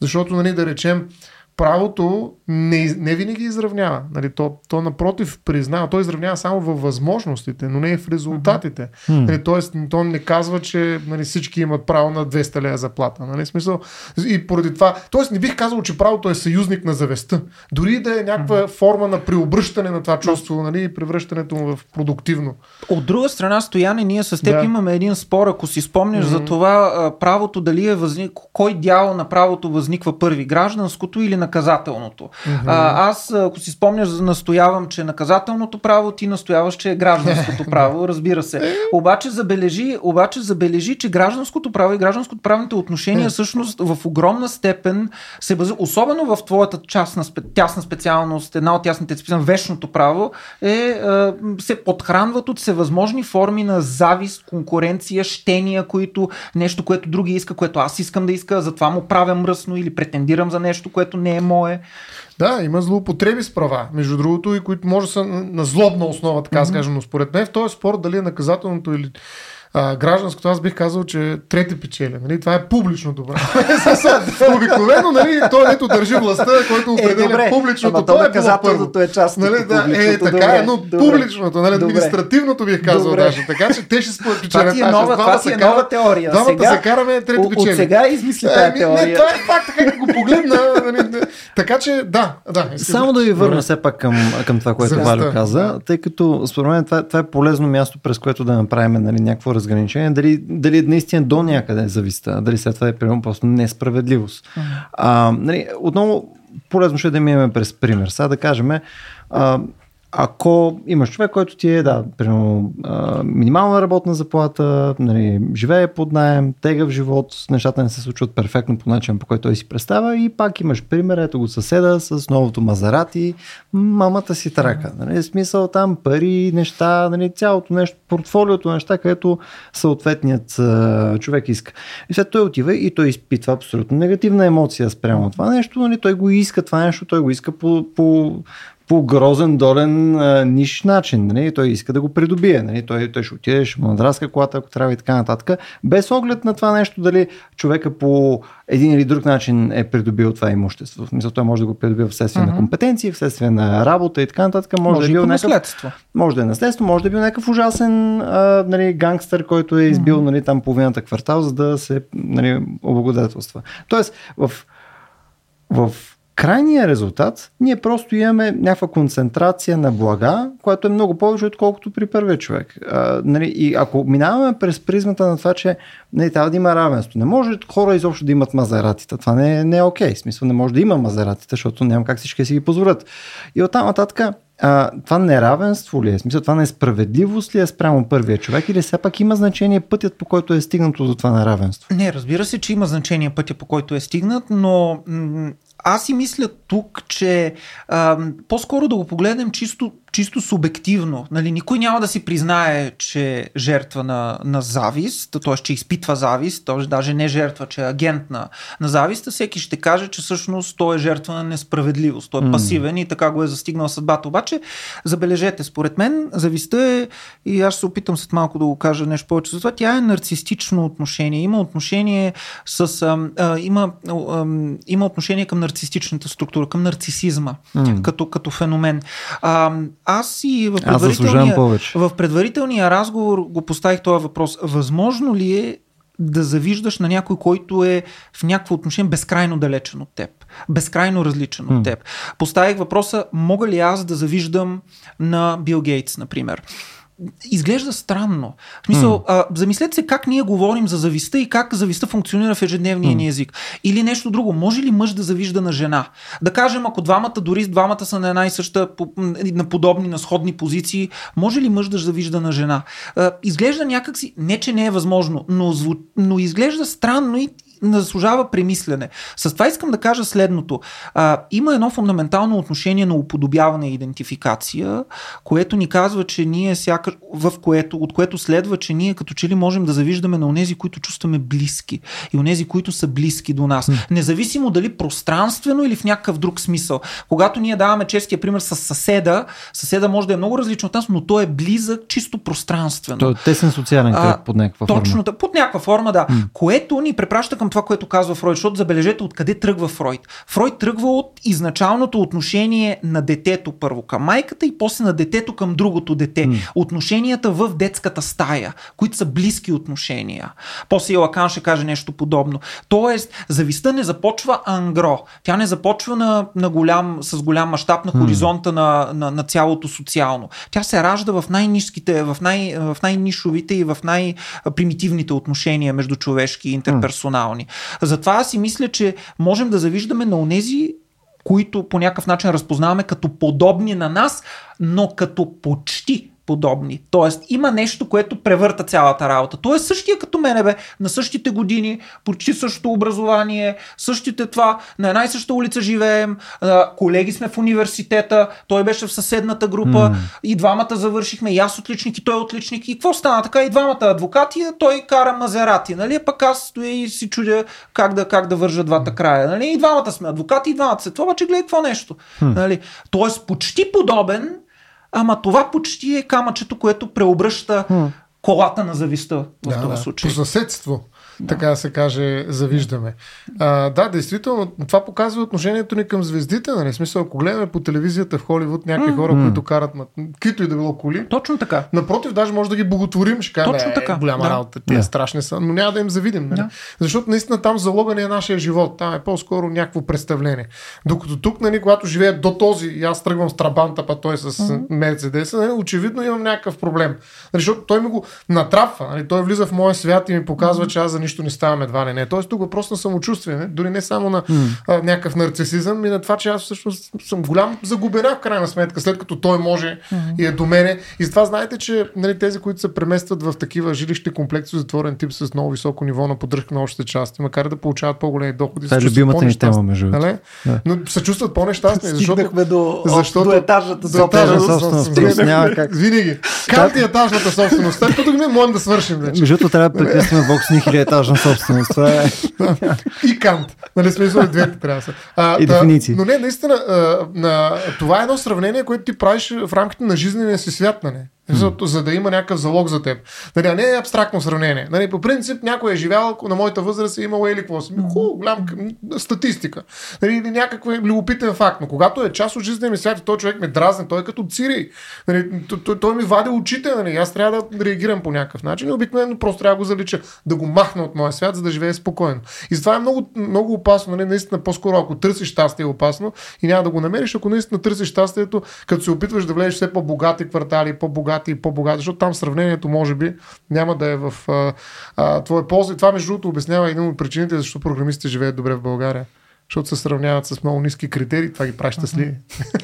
Защото, нали, да речем, правото не, не винаги изравнява. Нали, то, то напротив признава, то изравнява само във възможностите, но не и в резултатите. Mm-hmm. Нали, тоест, то не казва, че нали, всички имат право на 200 лея заплата. Нали, смисъл, и поради това, тоест не бих казал, че правото е съюзник на завестта. Дори да е някаква mm-hmm. форма на преобръщане на това чувство нали, и превръщането му в продуктивно. От друга страна, Стояне, ние с теб да. имаме един спор, ако си спомняш mm-hmm. за това правото дали е възник... кой дял на правото възниква първи, гражданското или на наказателното. Mm-hmm. А, аз, ако си спомняш, настоявам, че наказателното право, ти настояваш, че е гражданското право, разбира се. Обаче забележи, обаче забележи, че гражданското право и гражданското правните отношения всъщност в огромна степен се бази, особено в твоята частна, тясна специалност, една от тясните специалности, вечното право, е, се подхранват от всевъзможни форми на завист, конкуренция, щения, които нещо, което други иска, което аз искам да иска, затова му правя мръсно или претендирам за нещо, което не е мое. Да, има злоупотреби с права, между другото, и които може да са на злобна основа, така mm-hmm. скажем, но според мен в този спор дали е наказателното или а, гражданското, аз бих казал, че трети печели. Нали? Това е публично добре. Обикновено, нали, той ето държи властта, който е, определя е, публичното. Ама то е наказателното е част нали, да, Е, така е, но добре. публичното, нали, административното бих казал добре. даже. Така че те ще печелят. Това ти е нова, това ти е нова теория. Двамата сега, се караме трети печели. От сега измисли тази теория. Не, това е факт, как го погледна. Нали, така че, да, да. Само да ви върна все пак към, към това, което Валю каза, тъй като според мен това, това е полезно място, през което да направим нали, някакво разграничение. Дали, дали наистина до някъде е зависта, дали след това е примерно просто несправедливост. А, нали, отново полезно ще е да минем през пример. Сега да кажем, а, ако имаш човек, който ти е, да, примерно, минимална работна заплата, нали, живее под найем, тега в живот, нещата не се случват перфектно по начин, по който той си представя и пак имаш пример, ето го съседа с новото Мазарати, мамата си трака. Нали, смисъл там пари, неща, нали, цялото нещо, портфолиото неща, където съответният а, човек иска. И след той отива и той изпитва абсолютно негативна емоция спрямо това нещо, нали, той го иска това нещо, той го иска по, по по грозен, долен, а, ниш начин. Нали? Той иска да го придобие. Нали? Той, той ще отиде, ще му надраска колата, ако трябва и така нататък. Без оглед на това нещо, дали човека по един или друг начин е придобил това имущество. В смисъл, той може да го придобие вследствие uh-huh. на компетенции, вследствие на работа и така нататък. Може, може да е бил наследство. Може да е наследство, може да е бил някакъв ужасен а, нали, гангстър, който е избил uh-huh. нали, там половината квартал, за да се нали, облагодетелства. Тоест, в, в крайния резултат, ние просто имаме някаква концентрация на блага, която е много повече, отколкото при първия човек. А, нали, и ако минаваме през призмата на това, че нали, трябва да има равенство, не може хора изобщо да имат мазератите. Това не, не е окей. Okay. Смисъл не може да има мазератите, защото няма как всички си ги позволят. И оттам нататък а, това неравенство ли е? Смисъл, това несправедливост ли е спрямо първия човек или все пак има значение пътят по който е стигнато до това неравенство? Не, разбира се, че има значение пътя по който е стигнат, но аз си мисля тук, че а, по-скоро да го погледнем чисто чисто субективно. Нали, никой няма да си признае, че е жертва на, на завист, т.е. че изпитва завист, т.е. даже не жертва, че е агент на, на завист, всеки ще каже, че всъщност той е жертва на несправедливост, той е mm. пасивен и така го е застигнал съдбата. Обаче, забележете, според мен завистта е, и аз се опитам след малко да го кажа нещо повече за това, тя е нарцистично отношение. Има отношение с... А, а, има, а, има отношение към нарцистичната структура, към нарцисизма, mm. като, като феномен. А, аз и в предварителния, в предварителния разговор го поставих този въпрос. Възможно ли е да завиждаш на някой, който е в някакво отношение безкрайно далечен от теб, безкрайно различен от теб. Поставих въпроса, мога ли аз да завиждам на Бил Гейтс, например? Изглежда странно. В смисъл, а, замислете се как ние говорим за зависта и как зависта функционира в ежедневния ни език. Или нещо друго. Може ли мъж да завижда на жена? Да кажем, ако двамата, дори двамата са на една и съща, на подобни, на сходни позиции, може ли мъж да завижда на жена? А, изглежда някакси, не че не е възможно, но, но изглежда странно и, заслужава премислене. С това искам да кажа следното. А, има едно фундаментално отношение на уподобяване и идентификация, което ни казва, че ние сякаш, в което, от което следва, че ние като че ли можем да завиждаме на онези, които чувстваме близки и онези, които са близки до нас. Независимо дали пространствено или в някакъв друг смисъл. Когато ние даваме честия пример с съседа, съседа може да е много различно от нас, но той е близък чисто пространствено. Той е тесен социален кръг под някаква форма. Точно, под някаква форма, да. М. Което ни препраща към към това, което казва Фройд, защото забележете откъде тръгва Фройд. Фройд тръгва от изначалното отношение на детето първо към майката и после на детето към другото дете. Mm. Отношенията в детската стая, които са близки отношения. После и Лакан ще каже нещо подобно. Тоест, зависта не започва ангро. Тя не започва на, на голям, с голям мащаб на хоризонта mm. на, на, на цялото социално. Тя се ражда в най-низките, в, най, в най-нишовите и в най-примитивните отношения между човешки и интерперсонални реални. Затова аз си мисля, че можем да завиждаме на онези, които по някакъв начин разпознаваме като подобни на нас, но като почти подобни. Тоест има нещо, което превърта цялата работа. Той е същия като мене, бе, на същите години, почти същото образование, същите това, на една и съща улица живеем, колеги сме в университета, той беше в съседната група, mm. и двамата завършихме, и аз отличник, и той отличник. И какво стана така? И двамата адвокати, той кара мазерати, нали? Пък аз стоя и си чудя как да, как да вържа двата края. Нали? И двамата сме адвокати, и двамата се. Това обаче гледай какво нещо. Mm. Нали? Тоест почти подобен, Ама това почти е камъчето, което преобръща колата на зависта в да, този случай. По съседство да. така да се каже, завиждаме. А, да, действително, това показва отношението ни към звездите. Нали? Смисъл, ако гледаме по телевизията в Холивуд някакви хора, mm. които карат на каквито и да било коли. Точно така. Напротив, даже може да ги боготворим. Ще кажем, Точно е, така. голяма да. работа, те да. страшни са, но няма да им завидим. Нали? Да. Защото наистина там залога не е нашия живот. Там е по-скоро някакво представление. Докато тук, нали, когато живеят до този, и аз тръгвам с Трабанта, па той с mm. Мерцедеса, нали, очевидно имам някакъв проблем. Нали, защото той ми го натрапва. Нали? Той влиза в моя свят и ми показва, че аз за нищо не ставам едва ли не. Тоест тук въпрос на самочувствие, не? дори не само на mm. а, някакъв нарцисизъм, и на това, че аз всъщност съм голям загубена в крайна сметка, след като той може mm. и е до мене. И затова знаете, че нали, тези, които се преместват в такива жилищни комплекси, затворен тип с много високо ниво на поддръжка на общите части, макар да получават по-големи доходи. Това е любимата ни тема, между нали? да. Но се чувстват по-нещастни. Защото, до, защото, до етажната собственост. Няма как. Винаги. Карти етажната собственост. Като ги можем да свършим вече. Между трябва да прекъсваме Вокс ни етажна собственост. Това е... и Кант. Нали смисъл двете трябва да са. А, и дефиниции. Но не, наистина, а, а, това е едно сравнение, което ти правиш в рамките на жизнения си свят, нали? За, за да има някакъв залог за теб. Нали, не е абстрактно сравнение. Нали, по принцип, някой е живял на моята възраст, е имал или какво си. Хубаво, голям статистика. Нали, или някакъв любопитен факт. Но когато е част от жизнения ми свят той човек ме дразне, той е като цири. Нали, той, той, ми вади очите. Нали, аз трябва да реагирам по някакъв начин и обикновено просто трябва да го залича, да го махна от моя свят, за да живее спокойно. И затова е много, много опасно. Нали, наистина, по-скоро, ако търсиш щастие, е опасно и няма да го намериш. Ако наистина търсиш щастието, като се опитваш да влезеш все по-богати квартали, по-богати богати и по-богати, защото там сравнението може би няма да е в а, а, твоя полза. И това между другото обяснява един от причините, защо програмистите живеят добре в България защото се сравняват с много ниски критерии, това ги прави щастливи.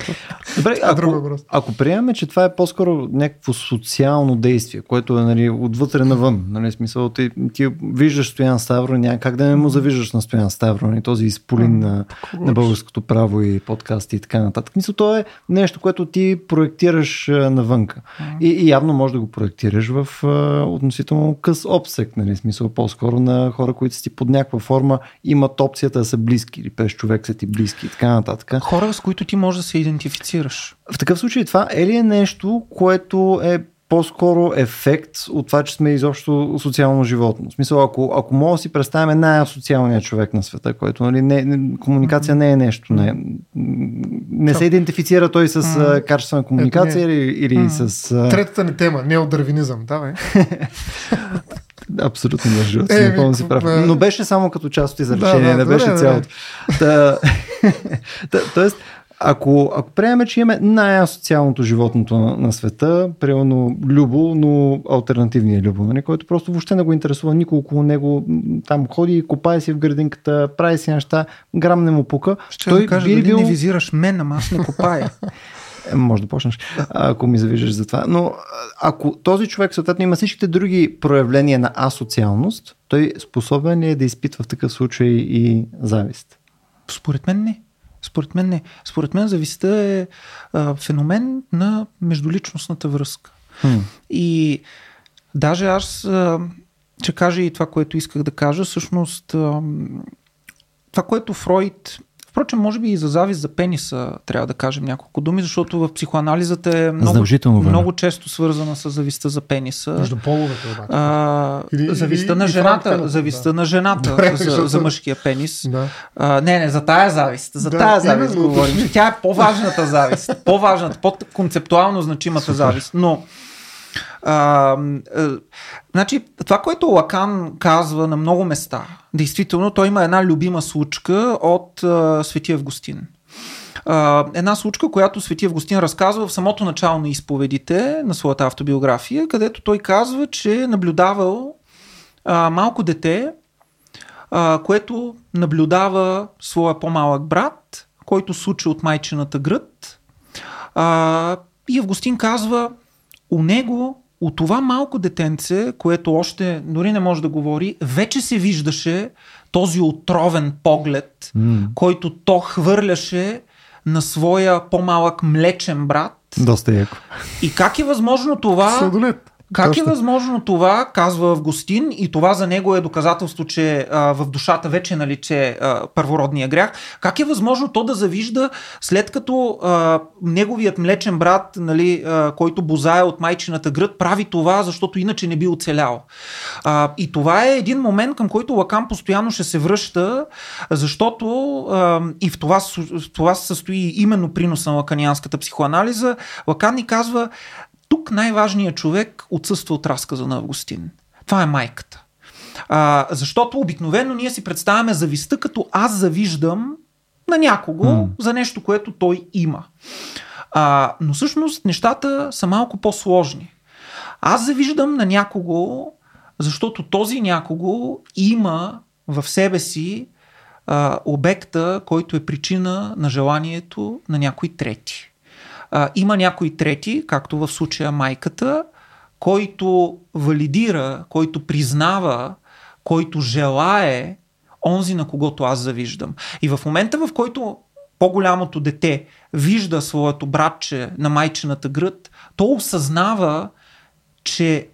Добре, е ако, ако приемаме, че това е по-скоро някакво социално действие, което е нали, отвътре навън, нали, смисъл, ти, ти виждаш Стоян Ставро, няма как да не му завиждаш на Стоян Ставро, нали, този изполин на, на българското право и подкасти и така нататък. Мисъл, то е нещо, което ти проектираш навънка. И, и явно можеш да го проектираш в относително къс обсек, нали, смисъл, по-скоро на хора, които си под някаква форма имат опцията да са близки пеш човек са ти близки и така нататък. Хора, с които ти можеш да се идентифицираш. В такъв случай това е ли е нещо, което е по-скоро ефект от това, че сме изобщо социално животно. В смисъл, ако, ако мога да си представим най-социалният човек на света, който нали, не, не, комуникация не е нещо. Не, не се идентифицира той с mm-hmm. качествена комуникация или, или mm-hmm. с... Третата ни тема, неодарвинизъм, да, бе. Абсолютно между е, напълно си прав. Но беше само като част от изречение, да, да, не беше да, цялото. Да. Та, тоест, ако, ако приемем, че имаме най-асоциалното животното на, на света, примерно Любо, но альтернативния Любо, нали, който просто въобще не го интересува никой около него, там ходи, копае си в градинката, прави си неща, грам не му пука. Ще той да кажа, би дали бил... не визираш мен, ама аз не копая. Е, може да почнеш, ако ми завиждаш за това. Но ако този човек съответно има всичките други проявления на асоциалност, той способен ли е да изпитва в такъв случай и завист? Според мен не. Според мен не. Според мен завистта е а, феномен на междуличностната връзка. Хм. И даже аз а, ще кажа и това, което исках да кажа, всъщност а, това, което Фройд Впрочем, може би и за завист за пениса трябва да кажем няколко думи, защото в психоанализата е много, много често свързана с завистта за пениса. Между половете обаче. А, или, завистта или, на жената, на, завистта да. на жената Добре, за, защото... за мъжкия пенис. Да. А, не, не, за тая завист. За да, тая завист именно. говорим. Тя е по-важната завист. По-важната, по-концептуално значимата завист. Но а, а, значи, това, което Лакан казва на много места, действително, той има една любима случка от а, Свети Августин. А, една случка, която Свети Августин разказва в самото начало на изповедите на своята автобиография, където той казва, че е наблюдавал а, малко дете, а, което наблюдава своя по-малък брат, който случи от майчената гръд. А, и Августин казва, у него от това малко детенце, което още дори не може да говори, вече се виждаше този отровен поглед, mm. който то хвърляше на своя по-малък млечен брат. Доста яко. И как е възможно това? Съдолет. Как Точно. е възможно това, казва Августин, и това за него е доказателство, че а, в душата вече е а, първородния грях. Как е възможно то да завижда, след като а, неговият млечен брат, нали, а, който бозае от майчината гръд, прави това, защото иначе не би оцелял. А, и това е един момент, към който Лакан постоянно ще се връща, защото а, и в това, в това се състои именно приноса на лаканианската психоанализа. Лакан ни казва, тук най-важният човек отсъства от разказа на Августин. Това е майката. А, защото обикновено ние си представяме зависта като аз завиждам на някого mm. за нещо, което той има. А, но всъщност нещата са малко по-сложни. Аз завиждам на някого, защото този някого има в себе си а, обекта, който е причина на желанието на някой трети. А, има някой трети, както в случая майката, който валидира, който признава, който желае онзи, на когото аз завиждам. И в момента, в който по-голямото дете вижда своето братче на майчената гръд, то осъзнава, че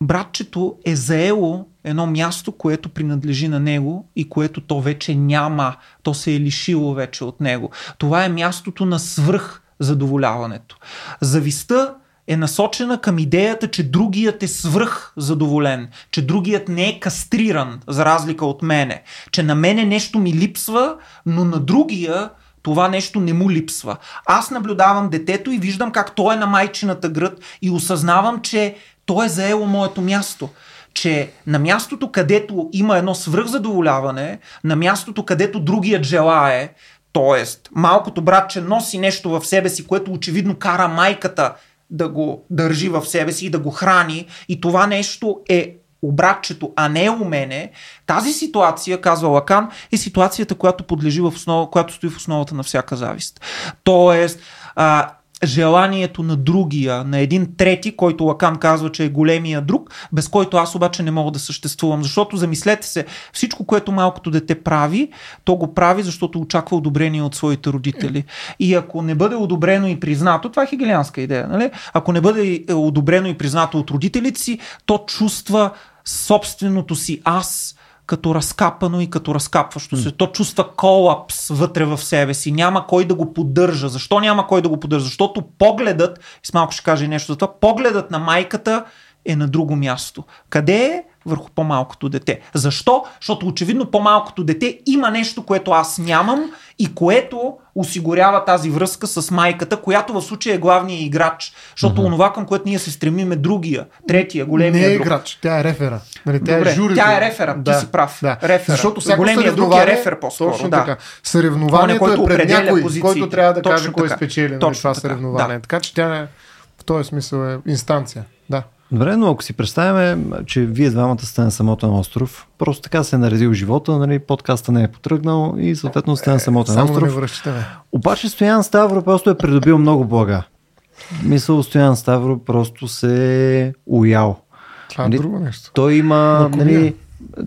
братчето е заело едно място, което принадлежи на него и което то вече няма. То се е лишило вече от него. Това е мястото на свръх задоволяването. Завистта е насочена към идеята, че другият е свръх задоволен, че другият не е кастриран, за разлика от мене, че на мене нещо ми липсва, но на другия това нещо не му липсва. Аз наблюдавам детето и виждам как той е на майчината гръд и осъзнавам, че то е заело моето място че на мястото, където има едно свръхзадоволяване, на мястото, където другият желае, Тоест, малкото братче носи нещо в себе си, което очевидно кара майката да го държи в себе си и да го храни и това нещо е обратчето, а не у мене, тази ситуация, казва Лакан, е ситуацията, която подлежи в основа, която стои в основата на всяка завист. Тоест, а, желанието на другия, на един трети, който Лакан казва, че е големия друг, без който аз обаче не мога да съществувам. Защото замислете се, всичко, което малкото дете прави, то го прави, защото очаква одобрение от своите родители. И ако не бъде одобрено и признато, това е хигелианска идея, нали? Ако не бъде одобрено и признато от родителите си, то чувства собственото си аз като разкапано и като разкапващо се. То чувства колапс вътре в себе си. Няма кой да го поддържа. Защо няма кой да го поддържа? Защото погледът, и с малко ще кажа и нещо за това, погледът на майката е на друго място. Къде е? Върху по-малкото дете. Защо? Защото очевидно по-малкото дете има нещо, което аз нямам и което осигурява тази връзка с майката, която в случая е главният играч. Защото mm-hmm. онова, към което ние се стремим е другия, третия, големия Не е друг. играч, тя е рефера. Нали, тя Добре, е журито. тя е рефера, ти си прав. Да. Рефера. Защото всяко Големия друг е съревнование- рефер по-скоро, Точно да. така. Съревнованието който е пред някой, позициите. който трябва да Точно каже кой е спечели нали, Точно това така, съревнование. да. Така че тя е, в този смисъл е инстанция. Да. Добре, но ако си представяме, че вие двамата сте на самотен остров, просто така се е наредил живота, нали, подкаста не е потръгнал и съответно сте на самотен Само да не остров. връщате ме. Обаче Стоян Ставро просто е придобил много блага. Мисъл, Стоян Ставро просто се е уял. Това е Нали, друго нещо. Той има, нали,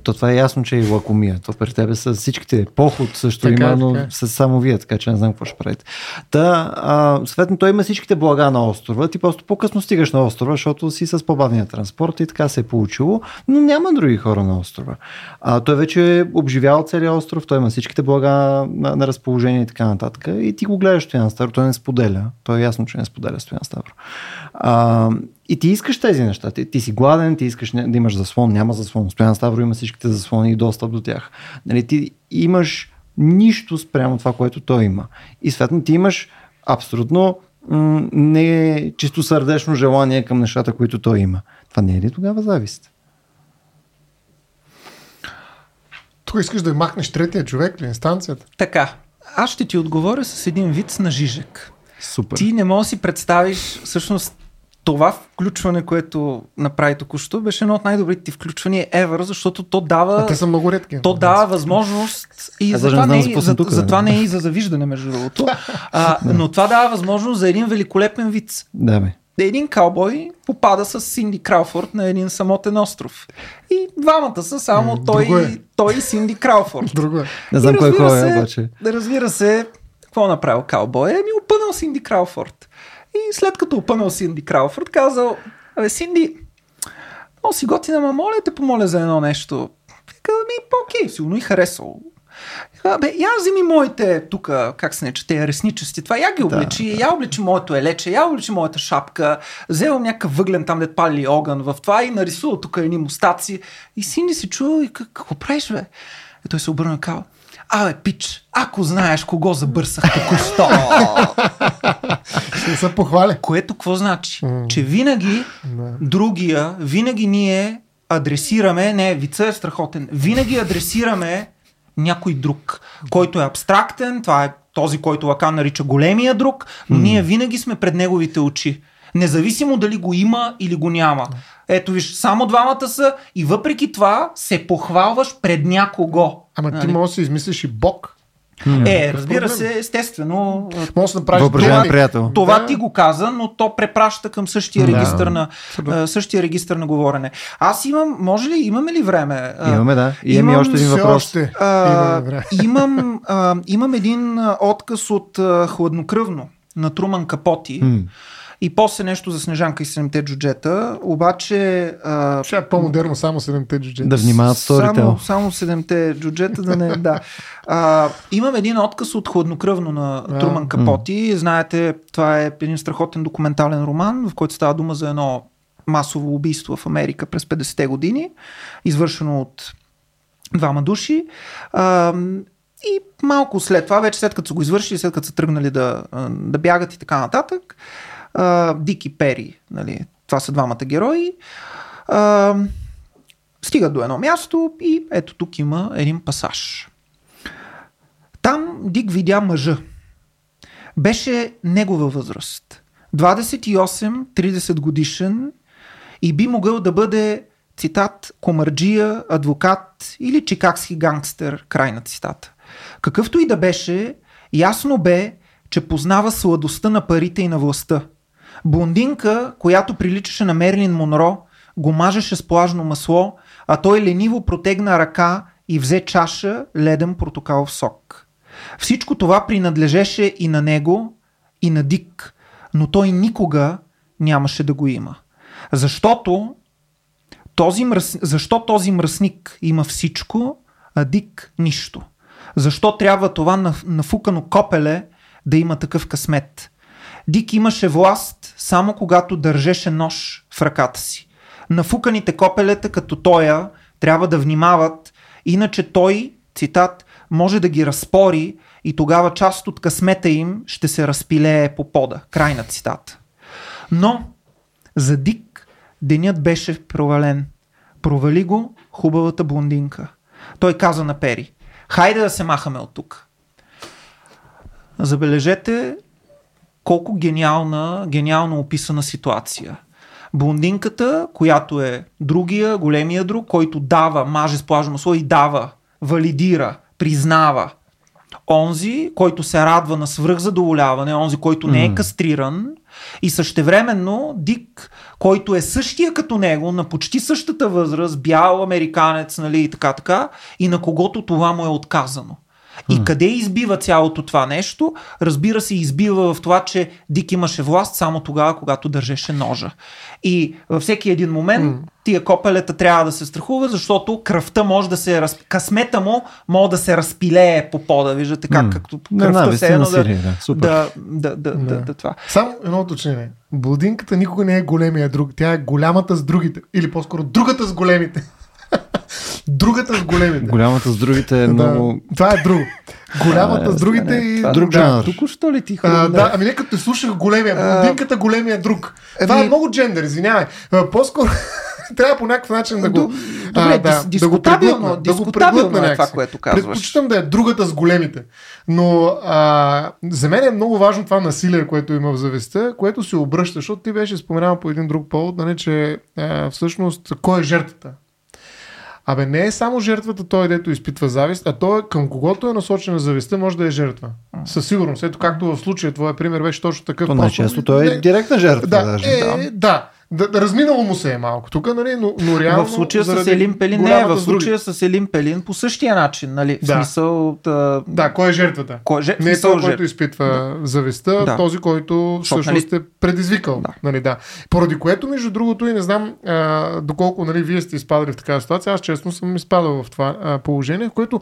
то това е ясно, че е и лакомия. То при тебе са всичките. Поход също Така има, но така са само вие, така че не знам какво ще правите. Та, а, съответно, той има всичките блага на острова. Ти просто по-късно стигаш на острова, защото си с по-бавния транспорт и така се е получило. Но няма други хора на острова. А, той вече е обживял целият остров, той има всичките блага на, на разположение и така нататък. И ти го гледаш Стоян Ставро, той не споделя. Той е ясно, че не споделя Стоян Ставро. А, и ти искаш тези неща. Ти, ти си гладен, ти искаш да имаш заслон, няма заслон. Стоян Ставро има всичките заслони и достъп до тях. Нали, ти имаш нищо спрямо това, което той има. И съответно ти имаш абсолютно м- не чисто сърдечно желание към нещата, които той има. Това не е ли тогава завист? Тук искаш да махнеш третия човек ли, инстанцията? Така, аз ще ти отговоря с един вид на Жижек. Супер. Ти не можеш да си представиш всъщност това включване, което направи току-що, беше едно от най-добрите ти включвания ever, защото то дава, А те са много редки. то дава възможност и Аз за това, не за е, тук, за това не е и за завиждане, между другото. А, но това дава възможност за един великолепен вид. Да, бе. Един каубой попада с Синди Крауфорд на един самотен остров. И двамата са само М, той, друго е. той и Синди Крауфорд. Друго е. Не знам кой разбира кой е, обаче. Да разбира се, какво е направил Каубой? Еми опънал Синди Крауфорд. И след като опънал Синди Крауфорд, казал, абе Синди, много си готина, ма моля те помоля за едно нещо. Вика, ми, окей, сигурно и харесал. Вика, Бе, я вземи моите тук, как се нарича, те ресничести, това, я ги облечи, я облечи моето елече, я облечи моята шапка, вземам някакъв въглен там, дет пали огън в това и нарисува тук едни мустаци. И Синди се чува и «Как- какво правиш, бе? И той се обърна и казва, Абе, пич, ако знаеш кого забърсах току-що. Ще се похваля. Което какво значи? Че винаги другия, винаги ние адресираме, не, вица е страхотен, винаги адресираме някой друг, който е абстрактен, това е този, който Лакан нарича големия друг, но ние винаги сме пред неговите очи. Независимо дали го има или го няма. Ето виж, само двамата са и въпреки това се похвалваш пред някого. Ама ти Нали? можеш да си измислиш и Бог. Е, разбира се, естествено. Можеш да направиш приятел. Това Да. ти го каза, но то препраща към същия Да. регистър на, а, същия регистър на говорене. Аз имам, може ли, имаме ли време? Имаме, да. И имаме имам още един въпрос. още А, имам, а, имам един отказ от а, хладнокръвно на Труман Капоти. М. И после нещо за Снежанка и седемте джуджета. Обаче а, Ще е по-модерно, само 7 джуджета. Да внимават сторител. само, само седемте джуджета да не... да. А, имам един отказ от хладнокръвно на А. Труман Капоти. Знаете, това е един страхотен документален роман, в който става дума за едно масово убийство в Америка през 50-те години, извършено от двама души. А, и малко след това, вече след като са го извършили, след като са тръгнали да, да бягат и така нататък, Дик и Пери, нали, това са двамата герои, а, стигат до едно място и ето тук има един пасаж. Там Дик видя мъжа. Беше негова възраст. 28-30 годишен и би могъл да бъде цитат комарджия, адвокат или чикагски гангстер, край на цитата. Какъвто и да беше, ясно бе, че познава сладостта на парите и на властта. Блондинка, която приличаше на Мерлин Монро, го мажеше с плажно масло, а той лениво протегна ръка и взе чаша леден портокалов сок. Всичко това принадлежеше и на него, и на Дик, но той никога нямаше да го има. Защото този мръс... защо този мръсник има всичко, а Дик нищо? Защо трябва това наф- нафукано копеле да има такъв късмет? Дик имаше власт само когато държеше нож в ръката си. нафуканите копелета като тоя трябва да внимават, иначе той, цитат, може да ги разпори и тогава част от късмета им ще се разпилее по пода. Край на цитата. Но за Дик денят беше провален. Провали го хубавата блондинка. Той каза на Пери, хайде да се махаме от тук. Забележете колко гениална, гениално описана ситуация. Блондинката, която е другия, големия друг, който дава, маже с плажно масло и дава, валидира, признава. Онзи, който се радва на свръхзадоволяване, онзи, който не е кастриран и същевременно Дик, който е същия като него, на почти същата възраст, бял американец, нали, и така, така, и на когото това му е отказано. И къде избива цялото това нещо? Разбира се, избива в това, че Дик имаше власт само тогава, когато държеше ножа. И във всеки един момент тия копелета трябва да се страхува, защото кръвта може да се раз... късмета му може да се разпилее по пода. Виждате как, както кръвта се едно да, да, да, да, да, Да. да, това. Само едно уточнение. Блудинката никога не е големия друг. Тя е голямата с другите. Или по-скоро другата с големите. Другата с големите. Голямата с другите е много... Да, това е друго. Голямата А, с другите стане, и... Друг да. жанр. Току-що ли ти А, хрумна? да, ами не като те слушах големия, блондинката големия друг. Това е Ами- много джендър, извинявай. А, По-скоро трябва по някакъв начин да го... Добре, дис- го дискутабилно- да го е това, което казваш. Предпочитам да е другата с големите. Но а, за мен е много важно това насилие, което има в завистта, което се обръща, защото ти беше споменал по един друг повод, нали, че а, всъщност кой е жертвата? Абе, не е само жертвата той, дето изпитва завист, а той към когото е насочена завистта, може да е жертва. Със сигурност. Ето както в случая, твоя пример беше точно такъв. То най-често той е директна жертва. да, даже. е, да. Да, да, разминало му се е малко тук, нали, но, но реално... в случая с Елин Пелин не, в случая с Елин Пелин по същия начин, нали? В Да. смисъл... Да, Да, кой е жертвата? кой, же, в Не е смисъл, този, же- който изпитва завистта, Да. този, който всъщност е предизвикал. Да. Нали, да. Поради което, между другото, и не знам а, доколко нали, вие сте изпадали в такава ситуация, аз честно съм изпадал в това а, положение, в което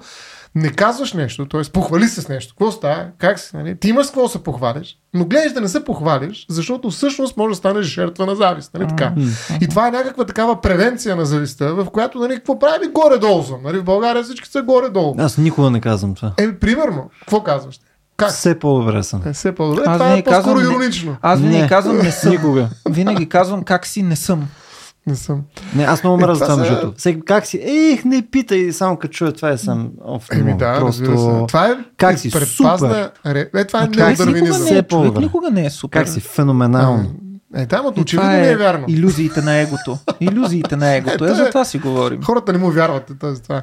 не казваш нещо, т.е. похвали се с нещо. Какво става? Как си? Нали? Ти имаш с какво да се похвалиш, но гледаш да не се похвалиш, защото всъщност може да станеш жертва на завист. Нали? Така. И това е някаква такава превенция на завистта, в която нали, какво прави? Горе-долу съм. Нали? В България всички са горе-долу. Аз никога не казвам това. Е, примерно, какво казваш? Как? Все по-добре съм. Е, все по-добре. Аз това е по-скоро казвам, иронично. Аз винаги Не. казвам не съм. Никога. Винаги казвам как си не съм. Не съм. Не, аз много Е, мразя това между другото. Как си? Ех, не питай, само като чуя това е сам. Оф, Еми да, Просто... Това е Как си? предпазна... ре- Е, това е човек Човек никога неодарвинизъм. не е, човек никога не е супер. Как си? Феноменално. Е, да, но И очевидно това не е вярно. Иллюзиите на егото. Иллюзиите на егото. Е, е. за това си говорим. Хората не му вярват. т.е. това.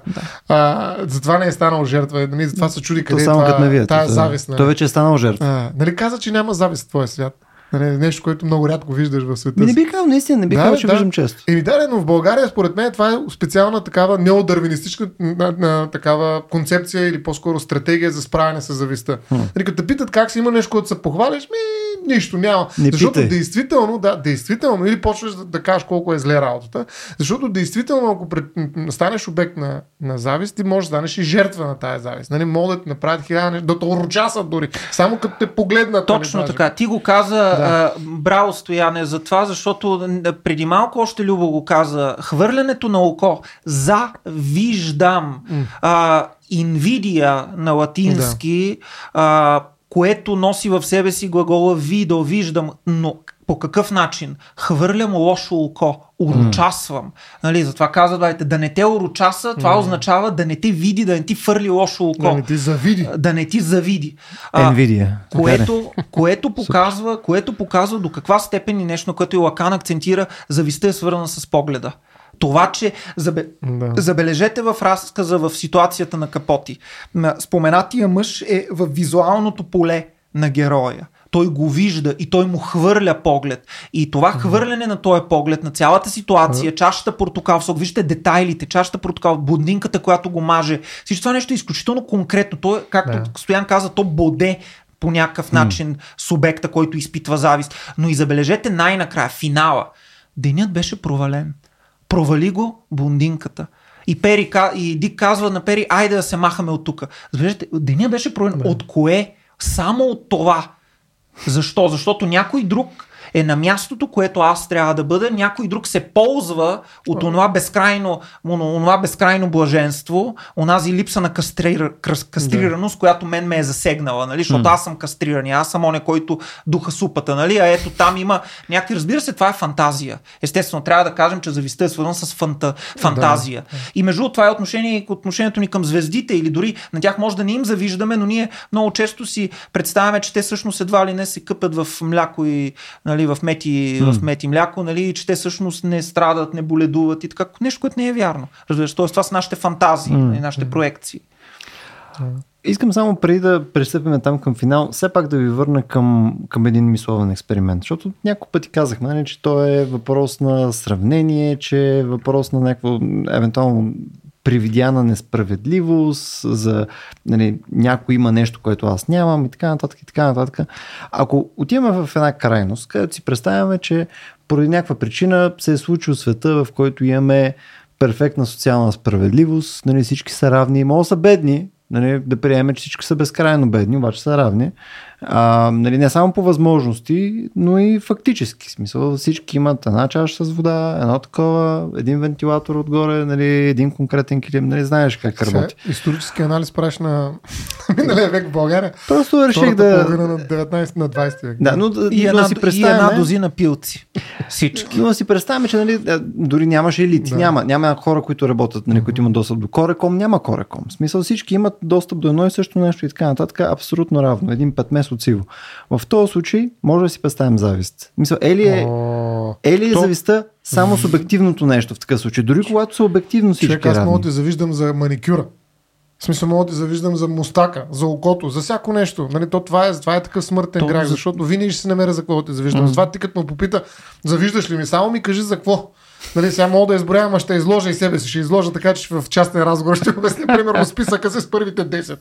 А, затова не е станал жертва. Нали, затова се чуди То къде е само като това, Да. завист. Нали. Той вече е станал жертва. А, нали каза, че няма завист в твоя свят? Нали, нещо, което много рядко виждаш в света. Ми не би казал, наистина, не би Да, казал, че да. виждам често. Еми да, но в България, според мен, това е специална такава неодарвинистична на, на, такава концепция или по-скоро стратегия за справяне с завистта. Нали, като те питат как си има нещо, което се похвалиш, ми нищо няма. Не защото питай. действително, да, действително, или почваш да, да кажеш колко е зле работата, защото действително, ако пред, станеш обект на, на завист, ти можеш да станеш и жертва на тая завист. Нали, могат да ти направят хиляда те урочасат дори, само като те погледнат. Точно нали, така. Ти го каза, да. Браво Стояне, за това, защото преди малко още Любо го каза. Хвърлянето на око за виждам. А, инвидия на латински, а, което носи в себе си глагола видо, виждам, но по какъв начин? Хвърлям лошо око, урочасвам. Нали, затова казва, дайте, да не те урочаса, това означава да не те види, да не ти фърли лошо око. Да не ти завиди. Да не ти завиди. А, Nvidia. което, което, показва, което показва до каква степен и нещо, на което и Лакан акцентира, завистта е свързана с погледа. Това, че забе... Да. забележете в разказа в ситуацията на Капоти. На споменатия мъж е в визуалното поле на героя. Той го вижда и той му хвърля поглед. И това хвърляне на този поглед, на цялата ситуация, чашата портокал сок, вижте детайлите, чашата портокал, буднинката, която го маже. Всичко това нещо е изключително конкретно. Той, както Да. Стоян каза, то боде по някакъв начин субекта, който изпитва завист. Но и забележете най-накрая, финала. Денят беше провален. Провали го бундинката. И, Пери, и Дик казва на Пери, айде да се махаме от тук. Забележете, денят беше провален. От кое? Само от това. Защо? Защото някой друг е на мястото, което аз трябва да бъда, някой друг се ползва от онова безкрайно, онова безкрайно блаженство, онази липса на кастрира, кастрираност, да. която мен ме е засегнала, нали? защото аз съм кастриран, аз съм оне, който духа супата, нали? а ето там има някакви, разбира се, това е фантазия. Естествено, трябва да кажем, че завистта е свързана с фанта, фантазия. Да. И между това е отношение, отношението ни към звездите или дори на тях може да не им завиждаме, но ние много често си представяме, че те всъщност едва ли не се къпят в мляко и нали, в, мети, mm. в мети мляко, нали, че те всъщност не страдат, не боледуват и така. Нещо, което не е вярно. Разбираш, това са нашите фантазии, mm. нашите проекции. Искам само преди да пристъпим там към финал, все пак да ви върна към, към един мисловен експеримент, защото няколко пъти казахме, нали, че то е въпрос на сравнение, че е въпрос на някакво евентуално привидяна несправедливост, за нали, някой има нещо, което аз нямам и така нататък и така нататък. Ако отиваме в една крайност, където си представяме, че поради някаква причина се е случил света, в който имаме перфектна социална справедливост, нали, всички са равни, може са бедни, нали, да приемем, че всички са безкрайно бедни, обаче са равни. А, нали, не само по възможности, но и фактически. Смисъл, всички имат една чаша с вода, едно такова, един вентилатор отгоре, нали, един конкретен килим, нали, знаеш как Сега, работи. Исторически анализ правиш на миналия век в България. Просто реших да... на 19 на 20 век. Да, но, и, една, си и една дозина пилци. Всички. Но си представяме, че нали, дори нямаше елити. Да. Няма, няма хора, които работят, нали, които имат достъп до Кореком, няма Кореком. В смисъл всички имат достъп до едно и също нещо и така нататък. Абсолютно равно. Един петмес от сиво. В този случай може да си представим завист. Мисля, е ли е, е, ли е завистта само субективното нещо в такъв случай? Дори когато са обективно всички Човек, аз мога да завиждам за маникюра. В смисъл мога да завиждам за мустака, за окото, за всяко нещо. Нали, то това, е, това е такъв смъртен то, грях, защото винаги ще се намеря за какво да те завиждам. Mm-hmm. Затова ти като ме попита, завиждаш ли ми, само ми кажи за какво. Нали, сега мога да изброявам, а ще изложа и себе си. Ще изложа така, че в частен разговор ще обясня, примерно, списъка с първите 10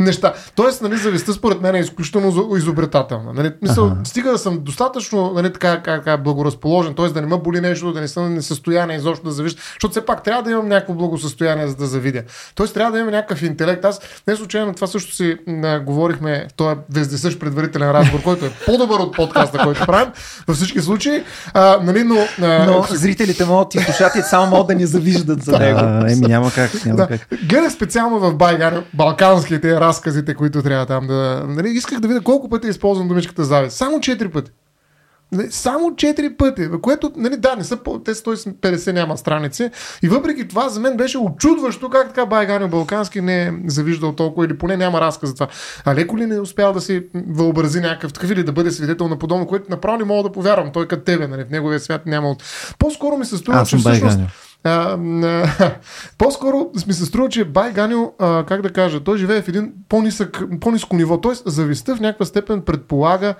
неща. Тоест, нали, завистта според мен е изключително изобретателна. Нали, мисъл, ага. стига да съм достатъчно нали, така, как, благоразположен, т.е. да не ме боли нещо, да не съм несъстояние изобщо да завижда. Защото все пак трябва да имам някакво благосъстояние, за да завидя. Тоест, трябва да имам някакъв интелект. Аз не случайно това също си а, говорихме в този вездесъщ предварителен разговор, който е по-добър от подкаста, който правим във всички случаи. А, нали, но, а, но зрителите слушателите могат и слушателите само могат да ни завиждат за него. А, еми няма как. Няма да. как. Гледах специално в Байгар балканските разказите, които трябва там да... Нали, исках да видя колко пъти използвам думичката завист. Само 4 пъти. Само 4 пъти, което, нали, да, не са, те 150 няма страници. И въпреки това, за мен беше очудващо как така Байганил Балкански не е завиждал толкова или поне няма разказ за това. А леко ли не е успял да си въобрази някакъв такъв или да бъде свидетел на подобно, което направо не мога да повярвам. Той като тебе, нали, в неговия свят няма от. По-скоро ми се струва, че всъщност. А, а, по-скоро ми се струва, че Бай Ганил, а, как да кажа, той живее в един по-нисък, по-ниско ниво. Тоест, завистта в някаква степен предполага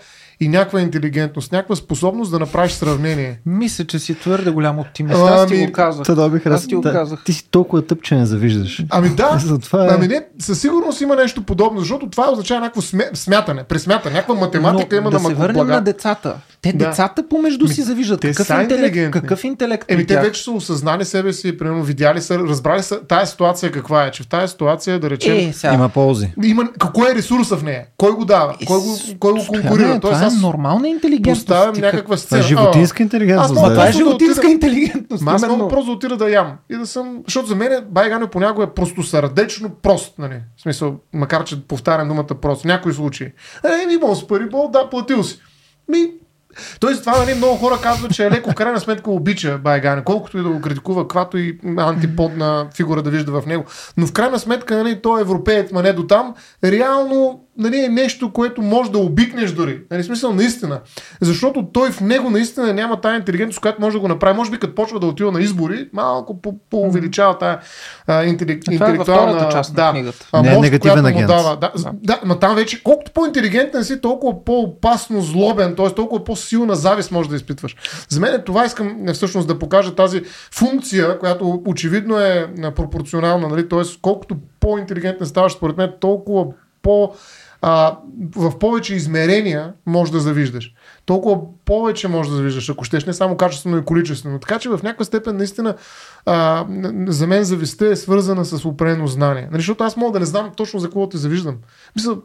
и някаква интелигентност, някаква способност да направиш сравнение. Мисля, че си твърде голям оптимист. Аз ами, ти го казах. Бих аз ти го казах. Ти си толкова тъп, че не завиждаш. Ами да, това е... ами не, със сигурност има нещо подобно, защото това означава някакво смятане, пресмятане, някаква математика Но, има да на се върнем на децата. Те да. децата помежду си завиждат. Те какъв, интелект, какъв интелект? Еми, те вече са осъзнали себе си, примерно, видяли са, разбрали са тази ситуация каква е. Че в тази ситуация, да речем. Е, сега. Има ползи. Има, кой е ресурса в нея? Кой го дава? Кой го, кой го конкурира? Не, това Е нормална интелигентност. Поставям някаква сцена. Това е животинска интелигентност. Аз, това е животинска интелигентност. Аз мога просто да отида да ям. И да съм. Защото за мен Байгано понякога е просто сърдечно прост. Нали? В смисъл, макар че повтарям думата прост. В някои случаи. Е, имал с пари, да, платил си. Ми, той това нали, много хора казват, че е леко в крайна сметка обича Байгане, колкото и да го критикува, каквато и антиподна фигура да вижда в него. Но в крайна сметка нали, той е европеец, ма не до там. Реално нали, е нещо, което може да обикнеш дори. Нали, смисъл наистина. Защото той в него наистина няма тази интелигентност, която може да го направи. Може би като почва да отива на избори, малко по-увеличава тази интелек... Е интелектуална... част да, на книгата. А, не е негативен агент. Дава, да, да. да, но там вече, колкото по-интелигентен си, толкова по-опасно злобен, т.е. толкова по-силна завист може да изпитваш. За мен това искам всъщност да покажа тази функция, която очевидно е пропорционална, нали? т.е. колкото по-интелигентен ставаш, според мен, толкова по- а, в повече измерения може да завиждаш. Толкова повече може да завиждаш, ако щеш, не само качествено и количествено. Така че в някаква степен наистина а, за мен завистта е свързана с определено знание. Нали, защото аз мога да не знам точно за какво те завиждам. Мисля,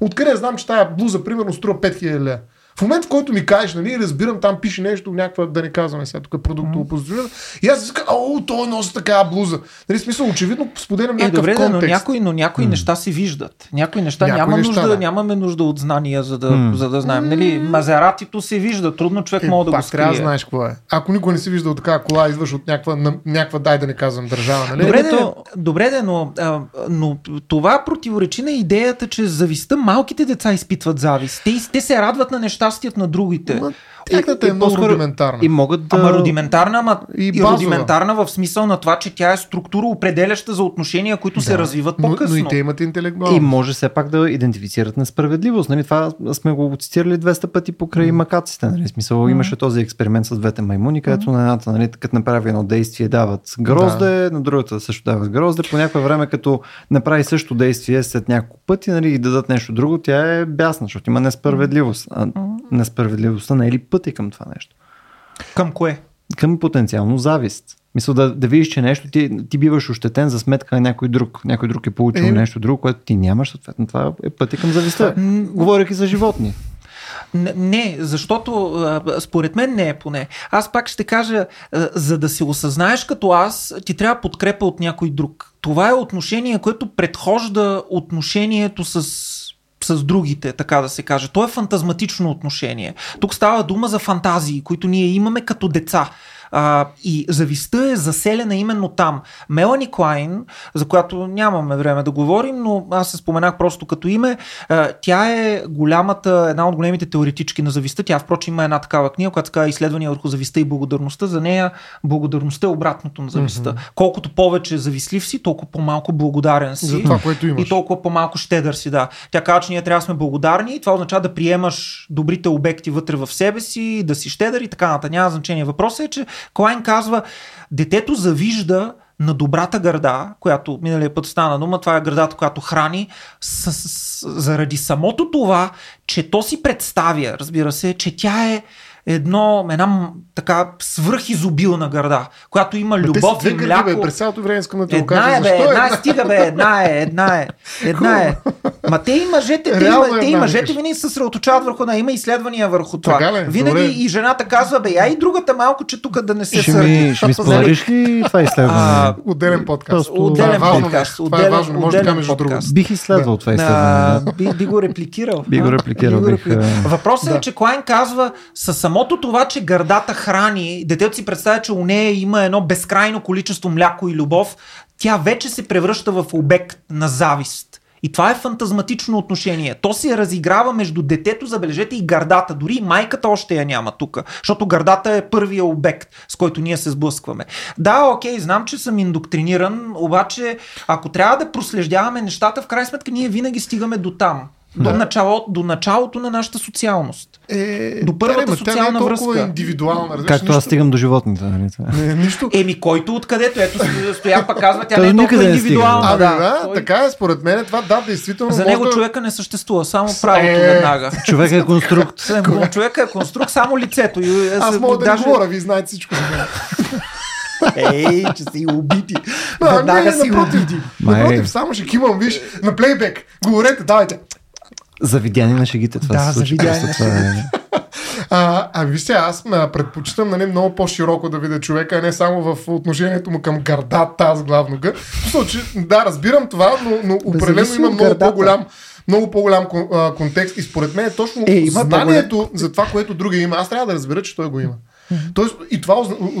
откъде знам, че тая блуза, примерно, струва 5000 лева? В момент, в който ми кажеш, нали, разбирам, там пише нещо, някаква, да не казваме сега, тук е продуктово позициониране. И аз си казвам, о, той носи такава блуза. Нали, смисъл, очевидно, споделям Е, някакъв добре, да, но контекст. някои, но някои неща се виждат. Някои неща Някои няма неща, нужда, да. нямаме нужда от знания, за да, за да знаем. Нали, Мазератито се вижда, трудно човек Е, може да го скрие. трябва да знаеш какво е. Ако никога не си виждал такава кола, идваш от някаква, на, някаква дай да не казвам, държава, нали? Добре, де, то- добре де, но, а, но това противоречи на идеята, че завистта малките деца изпитват завист. Те, те се радват на нещастият на другите. Ма, Тяхната е, и много рудиментарна. И могат да... Ама рудиментарна, ама И и, рудиментарна в смисъл на това, че тя е структура определяща за отношения, които се развиват но, по-късно. но и те имат интелектуално. И може все пак да идентифицират несправедливост. Нали? Това сме го цитирали 200 пъти покрай макаците. Нали? Смисъл, имаше този експеримент с двете маймуни, където на едната, нали, като направи едно действие, дават грозде, на другата също дават грозде. По някое време, като направи също действие след няколко пъти нали, и дадат нещо друго, тя е бясна, защото има несправедливост. А несправедливостта не е ли пъти към това нещо? Към кое? Към потенциално завист. Мисля да, да видиш, че нещо ти, ти биваш ощетен за сметка на някой друг. Някой друг е получил Е. нещо друго, което ти нямаш, съответно това е пъти към завистта. Говоряки за животни. Не, защото според мен не е поне. Аз пак ще кажа, за да се осъзнаеш като аз, ти трябва подкрепа от някой друг. Това е отношение, което предхожда отношението с с другите, така да се каже. То е фантазматично отношение. Тук става дума за фантазии, които ние имаме като деца. А, и завистта е заселена именно там. Мелани Клайн, за която нямаме време да говорим, но аз се споменах просто като име, а, тя е голямата, една от големите теоретички на завистта. Тя, впрочем, има една такава книга, която казва Изследвания върху завистта и благодарността. За нея благодарността е обратното на завистта. Mm-hmm. Колкото повече завистлив си, толкова по-малко благодарен си. За това, което имаш. И толкова по-малко щедър си, да. Тя казва, че ние трябва да сме благодарни и това означава да приемаш добрите обекти вътре в себе си, да си щедър и така нататък. Няма значение. Въпросът е, че Клайн казва, детето завижда на добрата гърда, която миналия път стана дума, това е гърдата, която храни, с, с, заради самото това, че то си представя, разбира се, че тя е едно, една така свръхизобилна гърда, която има Ма те любов и гърди, мляко. бе, през цялото време искам да ти го Една кажа. е, бе, Защо една е, една? стига, бе, една е, една е, една е. Ма те и мъжете, те, Реално има, те и мъжете винаги се съсредоточават върху нея. Има изследвания върху това. Така ли? Винаги Добре. и жената казва, бе, я и другата малко, че тук да не се Ще сърди. ми, ще ми споделиш ли това изследване? Отделен подкаст. Е Отделен важно. подкаст. Това е важно. Може отделен между другото. Бих изследвал това изследване. Да. би, го репликирал. Би го репликирал. Въпросът Да. е, че Клайн казва, със самото това, че гърдата храни, детето си представя, че у нея има едно безкрайно количество мляко и любов, тя вече се превръща в обект на завист. И това е фантазматично отношение. То се разиграва между детето, забележете, и гърдата. Дори майката още я няма тук, защото гърдата е първия обект, с който ние се сблъскваме. Да, окей, знам, че съм индоктриниран, обаче ако трябва да прослеждаваме нещата, в крайна сметка ние винаги стигаме до там. До, начало, до началото на нашата социалност. Е, До първата ма, тя не е социална връзка. индивидуална. разбираш, Както аз нищо- стигам до животните. Нали? Не, нищо. Еми, който откъдето, ето Стоян пък казва, тя не е толкова индивидуална. Абе, да, да, Той- така е, според мен това да, действително. За него да- човека не съществува, само правото Е. веднага. Човек е конструкт. Само Човека е конструкт, само лицето. И, Аз мога да даже... говоря, вие знаете всичко за мен. Ей, че си убити. Да, Веднага не, си напротив. убити. Напротив, само ще кимам, виж, на плейбек. Говорете, давайте. Завидяни на шегите. Това Да, се случи. това е. А, а вижте, аз предпочитам нали, много по-широко да видя човека, а не само в отношението му към гърдата, аз главно случай, да, разбирам това, но, но определено има много гърдата. по-голям много по-голям контекст и според мен е точно Е, има знанието за това, което другия има. Аз трябва да разбера, че той го има. Тоест, и това,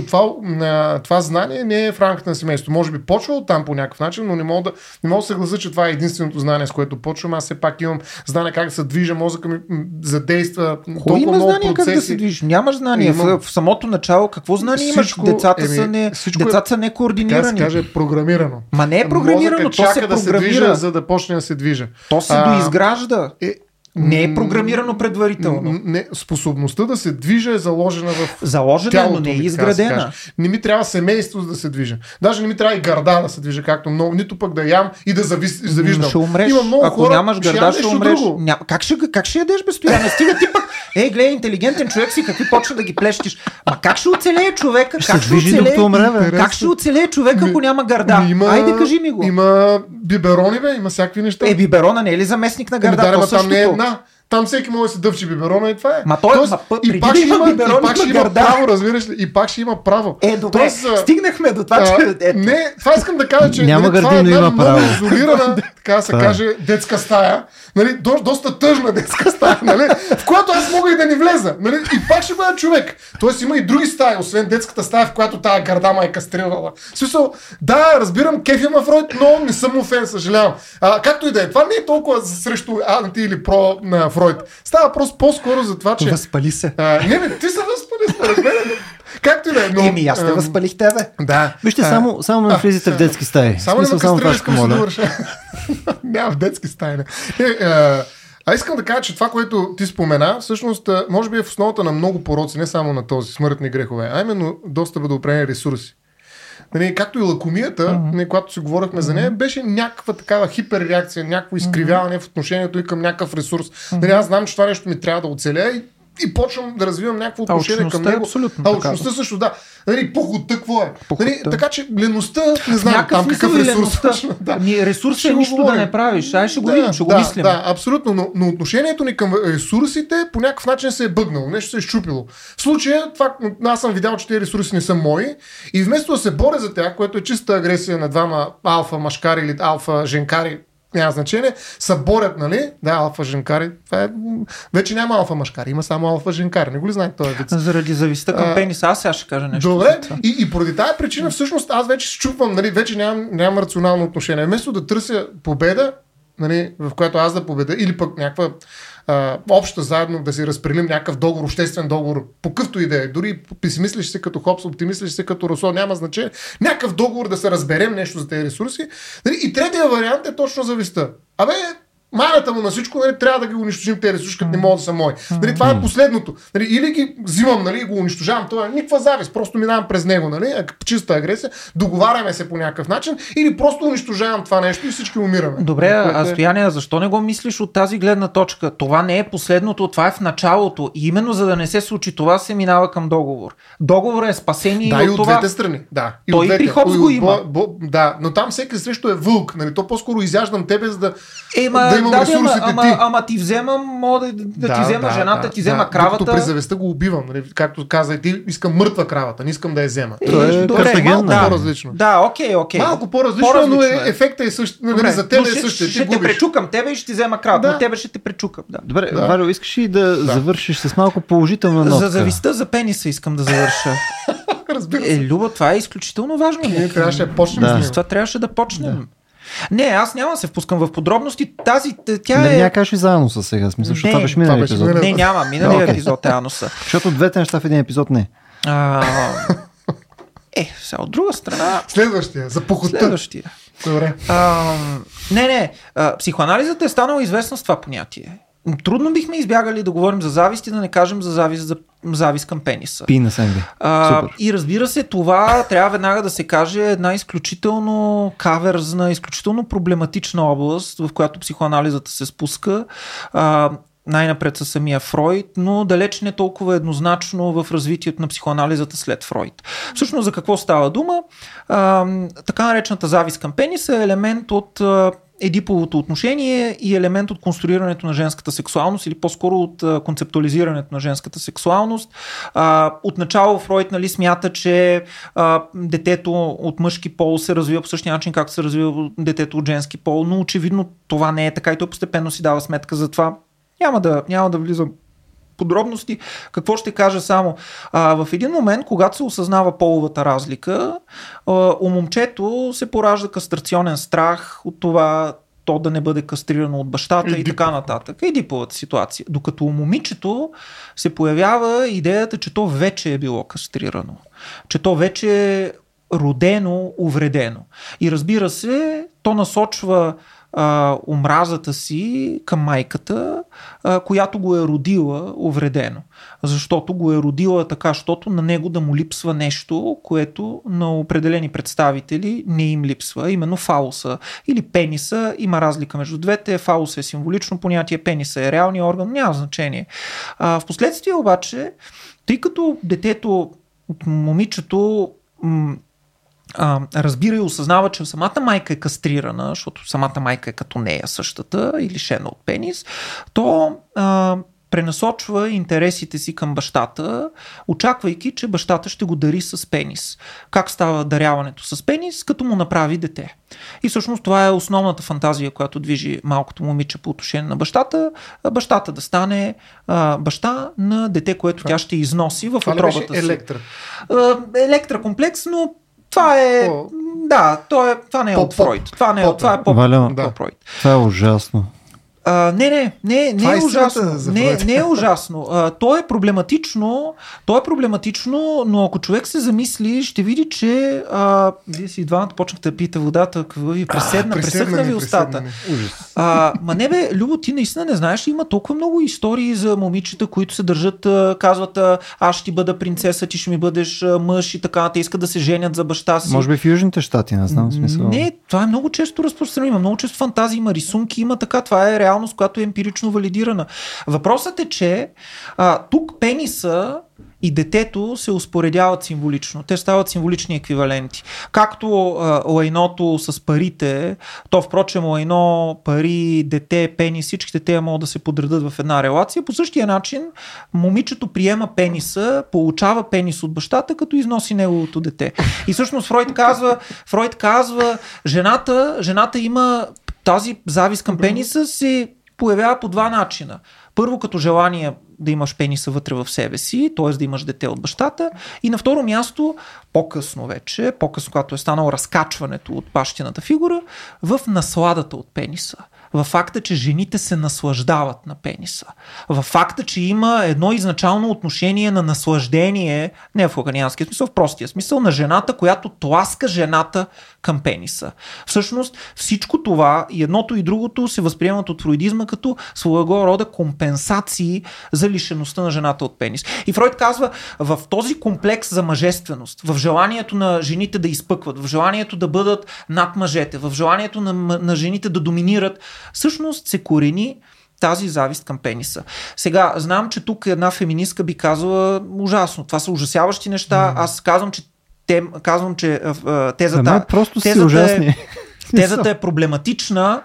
това, а, това знание не е в рамките на семейството. Може би почва от там по някакъв начин, но не мога да, не мога да съглася, че това е единственото знание, с което почвам. Аз все пак имам знание как да се движа, мозъка ми задейства. Кой има много знание как да процеси. се движиш? Нямаш знание. Имам. В, в самото начало какво знание Всичко- имаш? Децата, еми, са, не, всичко е- децата са Така се некоординирани. каже, програмирано. Ма не е програмирано, то се чака да се програмира. движа, за да почне да се движа. То се А, доизгражда. Е, Не е програмирано предварително. Не, способността да се движа е заложена в Заложена, е, тялото но не е така изградена. каже. Не ми трябва семейство за да се движа. Даже не ми трябва и гърда да се движа, както много. Нито пък да ям и да завис, завиждам. Ще умреш. Има много Ако хора, нямаш ям гърда, ще нещо умреш. Ня... Как, ще, как ще ядеш без стояне? Стига ти пък. Ей, гледай, интелигентен човек си, какви почна да ги плещиш. Ма как ще оцелее човека? Ще как се движи докато умре, бе. Как ще оцелее човек, ако няма гърда? Има, Айде, кажи ми го. Има биберони, бе, има всякакви неща. Е, биберона не е ли заместник на Еми, гърда? да, там не е същото. Една. Там всеки може да се дъвчи биберона и това е. Ма той- Тоест, ма пъ- и пак ще има биберон, и пак ще има гърда. право, разбираш ли? И пак ще има право. Е, добре, Тоест, стигнахме до това, а, че... Ето. не, това искам да кажа, че Няма нали, това е една има много право. изолирана, така да се е. каже, детска стая, нали, до, доста тъжна детска стая, нали, в която аз мога и да ни влеза. Нали, и пак ще бъда човек. Тоест има и други стаи, освен детската стая, в която тази гърда ма е кастрирала. В смисъл, да, разбирам, кеф има Фройд, но не съм му фен, съжалявам. А, както и да е, това не е толкова срещу анти или про на Фройд. Става въпрос по-скоро за това, че... Възпали се. А, не, не, ти се възпали, според мен. Както и да е. Но, Еми, аз те възпалих тебе. Да. Вижте, А, само, само не а, влизате в детски стаи. Само не Смисъл, ме само това искам да довърша. Няма в детски стаи. Не. Не, а, а искам да кажа, че това, което ти спомена, всъщност, може би е в основата на много пороци, не само на този смъртни грехове, а именно достъпа до определени ресурси. Нали, както и лакомията, mm-hmm. нали, когато си говорихме за нея, беше някаква такава хиперреакция, някакво изкривяване в отношението и към някакъв ресурс. Нали, аз знам, че това нещо ми трябва да оцеля и, и почвам да развивам някакво отношение към е него. абсолютно а алчността също, да. Нали, похота какво е? Похота. Нали, така че леността, не знам Някакъв там какъв и ресурс. да. Ами ресурс е го нищо да не правиш. Ай ще го Да, видим, ще го да, мислим. Да, абсолютно, но, но отношението ни към ресурсите по някакъв начин се е бъгнало, нещо се е щупило. В случая, това, аз съм видял, че тези ресурси не са мои и вместо да се боря за тях, което е чиста агресия на двама алфа машкари или алфа женкари, няма значение, са борят, нали? Да, алфа женкари. Това е... Вече няма алфа машкари, има само алфа женкари. Не го ли знаете този вид? Заради зависта към А, пениса, аз сега ще кажа нещо. Добре, и, и поради тази причина всъщност аз вече се чупвам, нали, вече нямам, нямам рационално отношение. Вместо да търся победа, нали, в която аз да победа, или пък някаква а, обща заедно да си разпределим някакъв договор, обществен договор, по къвто и да е, дори песимислиш се като Хопс, оптимислиш се като Росо, няма значение, някакъв договор да се разберем нещо за тези ресурси. Нали, и третия вариант е точно зависта. Абе, Майната му на всичко, нали, трябва да ги унищожим тези ресурси, като не могат да са мои. Нали, това е последното. Нали, или ги взимам, нали, и го унищожавам, това е никаква завист, просто минавам през него, нали, а чиста агресия, договаряме се по някакъв начин, или просто унищожавам това нещо и всички умираме. Добре, Което а е- Стояне, защо не го мислиш от тази гледна точка? Това не е последното, това е в началото. И именно за да не се случи това, се минава към договор. Договор е спасение Да, и от от това. двете страни. Да. И Той от и двете. при Хопс И го има. Бо, бо, да, но там всеки срещу е вълк. Нали? То по-скоро изяждам тебе, за да, Ема, да имам да, да, ресурсите ама, ти. ама, ама ти вземам, мога да, да, ти взема жената, ти взема кравата. Докато при завестта го убивам. Нали? Както каза и ти, искам мъртва кравата, не искам да я взема. Е, То е добре, малко да. по-различно. Да, окей, окей. Малко по-различно, По-различно но е. е, ефекта е същ. Нали, Добре, за теб но е ще, същия. ще Ти те губиш. пречукам тебе и ще ти взема кравата. Да. На тебе ще те пречукам, да. Добре, Да. Варио, искаш ли да, завършиш с малко положителна нотка? За зависта за пениса искам да завърша. Разбира се. е, Люба, това е изключително важно. Ние трябваше да почнем Да. с това трябваше да почнем. Не, аз няма да се впускам в подробности. Тази, тя Не, е... няма кажеш и за Аноса сега, смисъл, защото Не, това беше миналия епизод. Не, няма. Миналия Окей. епизод е Аноса. Защото двете неща в един епизод не. А, е, сега от друга страна, Следващия, за похота. следващия. Добре. А, не, не. А, психоанализата е станала известна с това понятие. Трудно бихме избягали да говорим за завист и да не кажем за завист, за завист към пениса. Пи на Сенги. А, Супер. и разбира се, това трябва веднага да се каже една изключително каверзна, изключително проблематична област, в която психоанализата се спуска. А, най-напред със самия Фройд, но далеч не толкова еднозначно в развитието на психоанализата след Фройд. Всъщност за какво става дума? А, така наречената завист към пениса е елемент от едиповото отношение и елемент от конструирането на женската сексуалност или по-скоро от концептуализирането на женската сексуалност. Отначало Фройд нали, смята, че детето от мъжки пол се развива по същия начин, както се развива детето от женски пол, но очевидно това не е така и той постепенно си дава сметка за това. Няма да, няма да влизам подробности. Какво ще кажа само? А, в един момент, когато се осъзнава половата разлика, а, у момчето се поражда кастрационен страх от това то да не бъде кастрирано от бащата и Едипов. така нататък. Едиповата ситуация. Докато у момичето се появява идеята, че то вече е било кастрирано. Че то вече е родено, увредено. И разбира се, то насочва а, омразата си към майката, а, която го е родила увредено. Защото го е родила така, защото на него да му липсва нещо, което на определени представители не им липсва. Именно фауса или пениса. Има разлика между двете. Фауса е символично понятие, пениса е реалния орган, няма значение. А, впоследствие обаче, тъй като детето от момичето а, разбира и осъзнава, че самата майка е кастрирана, защото самата майка е като нея същата и лишена от пенис, то а, пренасочва интересите си към бащата, очаквайки, че бащата ще го дари с пенис. Как става даряването с пенис? Като му направи дете. И всъщност това е основната фантазия, която движи малкото момиче по отношение на бащата. Бащата да стане а, баща на дете, което тя ще износи в отробата си. Електра. Електракомплекс, но това е... По... Да, то е, това не е от Фройд. Това, не е, това е по, Валя, да. Фройд. Това е ужасно. А, не, не, не, не е, е ужасно. Не, не е ужасно. А, то е проблематично, то е проблематично, но ако човек се замисли, ще види, че а, вие си двамата почнахте да пиете водата, ви преседна, а, пресъхна ви устата. А, ма не бе, Любо, ти наистина не знаеш, има толкова много истории за момичета, които се държат, казват, аз ще ти бъда принцеса, ти ще ми бъдеш мъж и така, те искат да се женят за баща си. Може би в Южните щати, не знам смисъл. Не, това е много често разпространено, има много често фантазии, има рисунки, има така, това е реалност, която е емпирично валидирана. Въпросът е, че а, тук пениса и детето се успоредяват символично. Те стават символични еквиваленти. Както а, лайното с парите, то впрочем лайно, пари, дете, пенис, всичките те могат да се подредат в една релация. По същия начин момичето приема пениса, получава пенис от бащата, като износи неговото дете. И всъщност Фройд казва, Фройд казва жената, жената има тази завист към пениса се появява по два начина. Първо като желание да имаш пениса вътре в себе си, т.е. да имаш дете от бащата. И на второ място, по-късно вече, по-късно, когато е станало разкачването от бащината фигура, в насладата от пениса в факта, че жените се наслаждават на пениса, в факта, че има едно изначално отношение на наслаждение, не в лаганианския смисъл, в простия смисъл, на жената, която тласка жената към пениса. Всъщност всичко това и едното и другото се възприемат от фройдизма като своего рода компенсации за лишеността на жената от пенис. И Фройд казва, в този комплекс за мъжественост, в желанието на жените да изпъкват, в желанието да бъдат над мъжете, в желанието на, на жените да доминират, всъщност се корени тази завист към пениса. Сега, знам, че тук една феминистка би казала ужасно. Това са ужасяващи неща. Аз казвам, че те, казвам, че а, тезата, да, просто тезата, ужасни. Е, тезата е проблематична,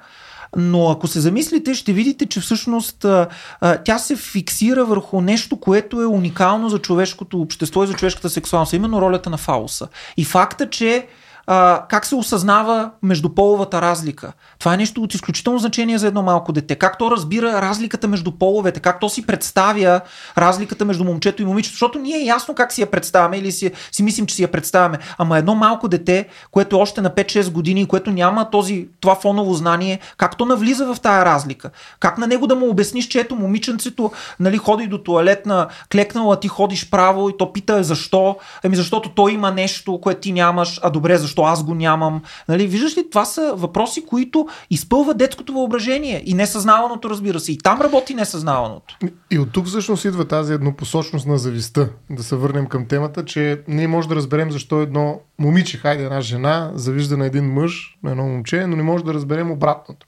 но ако се замислите, ще видите, че всъщност а, а, тя се фиксира върху нещо, което е уникално за човешкото общество и за човешката сексуалност, именно ролята на фауса. И факта, че а, как се осъзнава междуполовата разлика. Това е нещо от изключително значение за едно малко дете. Как то разбира разликата между половете, как то си представя разликата между момчето и момичето, защото ние е ясно как си я представяме или си, си мислим, че си я представяме. Ама едно малко дете, което още на 5-6 години, което няма този, това фоново знание, как то навлиза в тая разлика. Как на него да му обясниш, че ето момиченцето нали, ходи до туалетна, клекнала, ти ходиш право и то пита защо. Ами защото той има нещо, което ти нямаш, а добре, защо защо аз го нямам. Нали, виждаш ли, това са въпроси, които изпълват детското въображение и несъзнаваното, разбира се. И там работи несъзнаваното. И от тук всъщност идва тази еднопосочност на зависта. Да се върнем към темата, че ние може да разберем защо едно момиче, хайде една жена, завижда на един мъж, на едно момче, но не може да разберем обратното.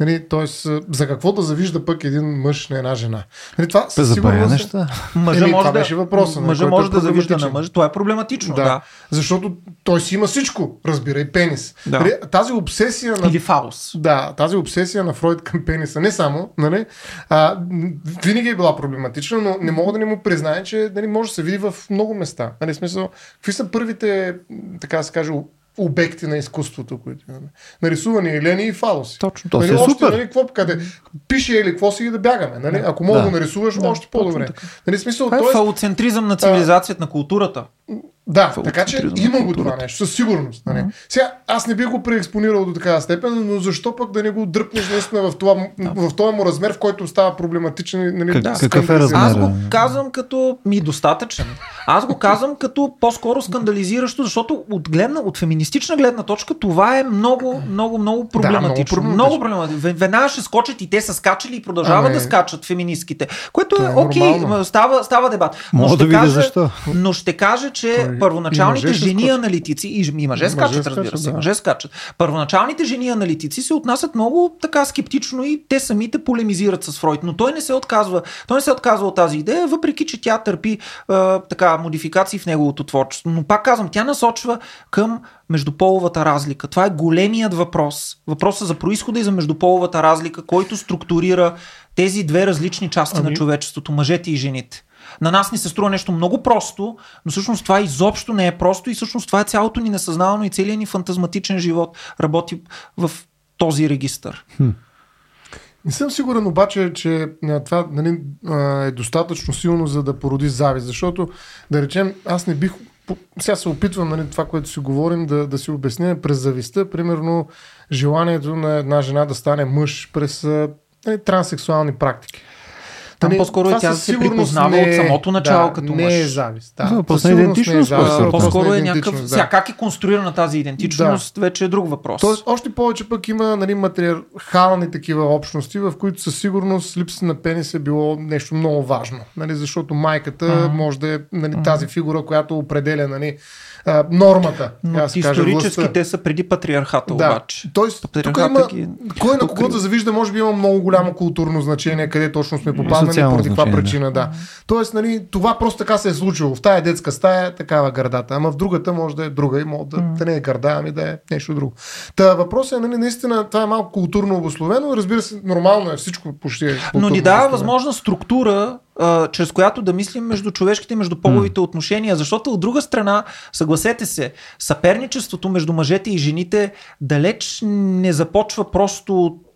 Нали, тоест, за какво да завижда пък един мъж на една жена? Нали, това със сигурност... неща. Мъжа може това да, беше въпроса. Нали, мъжа може е да завижда на мъж. Това е проблематично. Да, да. Защото той си има всичко. Разбира и пенис. Да. Нали, тази обсесия на... Или фаус. Да, тази обсесия на Фройд към пениса. Не само, нали, а, винаги е била проблематична, но не мога да не му признае, че нали, може да се види в много места. Нали, смисъл, какви са първите, така да се каже, обекти на изкуството, които имаме. Нарисувани елени и фалоси. Точно. То нали, е още, супер. Нали, какво, къде, пише или какво си и да бягаме. Нали? Ако мога да. да нарисуваш, да, още по-добре. Нали, смисъл, това е тоест, фалоцентризъм на цивилизацията, а, на културата. Да, така че има го това нещо, със сигурност. Нали? Uh-huh. Сега, аз не бих го преекспонирал до такава степен, но защо пък да не го дръпнеш наистина в, това, да. в този му размер, в който става проблематичен? Нали, как, какъв е размер? Аз го казвам като ми достатъчен. Аз го казвам като по-скоро скандализиращо, защото от, гледна, от феминистична гледна точка това е много, много, много проблематично. Да, много проблематично. Веднага ще скочат и те са скачали и продължават ами... да скачат феминистките, което е, е окей, okay, става, става дебат. Мога да видя защо. Но ще кажа, че и първоначалните жени скочат. аналитици, и, и мъже скачат, скачат, разбира се, да. мъже скачат. Първоначалните жени аналитици се отнасят много така скептично и те самите полемизират с Фройд, но той не се отказва, той не се отказва от тази идея, въпреки че тя търпи а, така модификации в неговото творчество. Но пак казвам, тя насочва към междуполовата разлика. Това е големият въпрос. Въпросът за происхода и за междуполовата разлика, който структурира тези две различни части Ами- на човечеството, мъжете и жените. На нас ни се струва нещо много просто, но всъщност това изобщо не е просто и всъщност това е цялото ни несъзнавано и целият ни фантазматичен живот работи в този регистър. Не съм сигурен обаче, че това нали, е достатъчно силно, за да породи завист, защото, да речем, аз не бих. Сега се опитвам нали, това, което си говорим, да, да си обясня през завистта. Примерно, желанието на една жена да стане мъж през нали, транссексуални практики. Там Нали, по-скоро и тя със се припознава не от е- самото начало да, като не мъж. е завист. Да, със на сигурност не е идентичност, завист, по-скоро. е идентичност, някакъв. да. Сега, как е конструирана тази идентичност, вече е друг въпрос. Тоест, още повече пък има нали, матриархални такива общности, в които със сигурност липса на пенис е било нещо много важно. Нали, защото майката Мгм. може да е нали, тази фигура, която определя нали, а, нормата. Но каже, исторически властта. те са преди патриархата Да. обаче. Тоест, тук Патриархата има, ги- кой на тук кого да завижда, може би има много голямо културно значение, къде точно сме попаднали, поради каква причина, да. Тоест, нали, това просто така се е случило. В тая детска стая такава гърдата, ама в другата може да е друга и може да, да не е гърда, ами да е нещо друго. Та въпросът е, нали, наистина, това е малко културно обословено, разбира се, нормално е всичко почти. е Но ни дава възможна структура, а, чрез която да мислим между човешките и между половите отношения, защото от друга страна, съгласете се, съперничеството между мъжете и жените далеч не започва просто от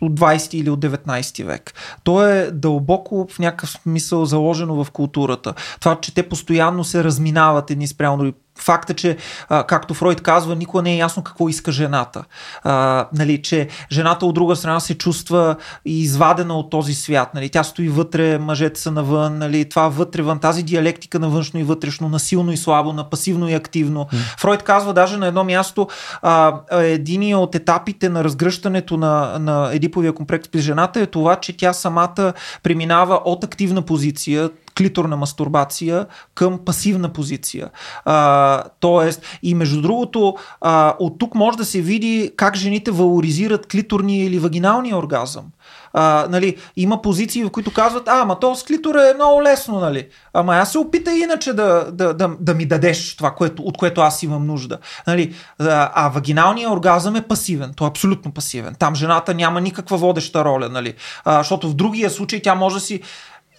от 20 или от 19 век. То е дълбоко в някакъв смисъл заложено в културата. Това, че те постоянно се разминават едни спрямо други. Факта, че, а, както Фройд казва, никога не е ясно какво иска жената. А, нали, че жената от друга страна се чувства извадена от този свят. Нали. Тя стои вътре, мъжете са навън. Нали. Това вътре, вън, тази диалектика на външно и вътрешно, на силно и слабо, на пасивно и активно. Mm. Фройд казва даже на едно място, а, а, един от етапите на разгръщането на, на едиповия комплекс при жената е това, че тя самата преминава от активна позиция, клиторна мастурбация към пасивна позиция. А, тоест, и между другото, а, от тук може да се види как жените валоризират клиторния или вагиналния оргазъм. А, нали, има позиции, в които казват, а, ама то с клитора е много лесно, нали? Ама аз се опитай иначе да, да, да, да ми дадеш това, което, от което аз имам нужда. Нали? А, а вагиналният оргазъм е пасивен, той е абсолютно пасивен. Там жената няма никаква водеща роля, нали? А, защото в другия случай тя може да си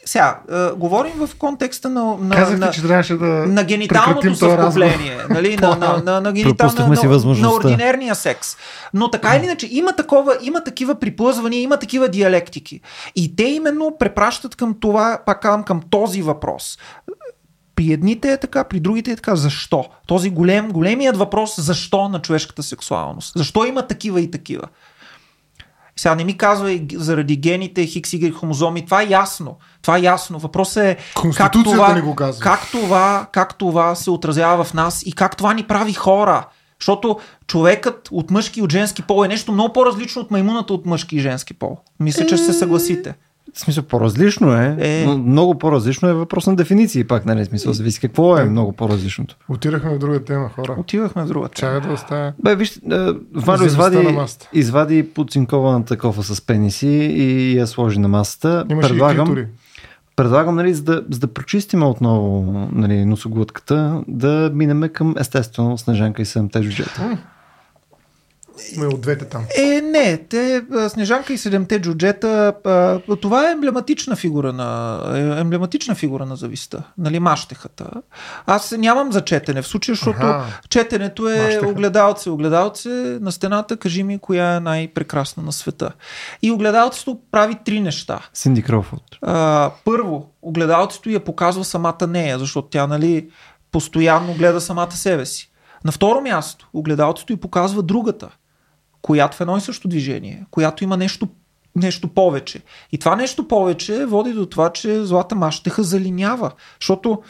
сега, а, говорим в контекста на, на, Казахте, на, че трябваше да на гениталното съвкупление, нали, на, на, на, на, генитал, Пропуснахме на, си на, ординерния секс. Но така или иначе, има, такова, има такива приплъзвания, има такива диалектики. И те именно препращат към това, пак казвам, към този въпрос. При едните е така, при другите е така. Защо? Този голем, големият въпрос защо на човешката сексуалност. Защо има такива и такива? Сега не ми казва и заради гените, хикс, y хромозоми. Това е ясно. Това е ясно. Въпросът е как това, ни го казва. как, това, как това се отразява в нас и как това ни прави хора. Защото човекът от мъжки и от женски пол е нещо много по-различно от маймуната от мъжки и женски пол. Мисля, че ще се съгласите. В смисъл, по-различно е, Е. но много по-различно е въпрос на дефиниции пак, нали? Смисъл, зависи какво е много по-различното. Отирахме в друга тема, хора. Отивахме в другата. Чакай да оставя. Бе, вижте, е, Валю извади, извади подцинкованата кофа с пениси и я сложи на масата. Имаше предлагам, и предлагам нали, за, да, за да прочистим отново нали, носоглътката, да минеме към естествено Снежанка и седемте джуджета. Сме от двете там. Е, не, те, Снежанка и седемте джуджета, това е емблематична фигура на, е емблематична фигура на зависта, нали, мащехата. Аз нямам за четене в случая, защото Аха. четенето е Мащеха. огледалце, огледалце на стената, кажи ми коя е най-прекрасна на света. И огледалцето прави три неща. Синди Кроуфорд. Първо, огледалцето я показва самата нея, защото тя, нали, постоянно гледа самата себе си. На второ място, огледалцето й показва другата, която в едно и също движение, която има нещо, нещо повече. И това нещо повече води до това, че злата мащеха залинява. Защото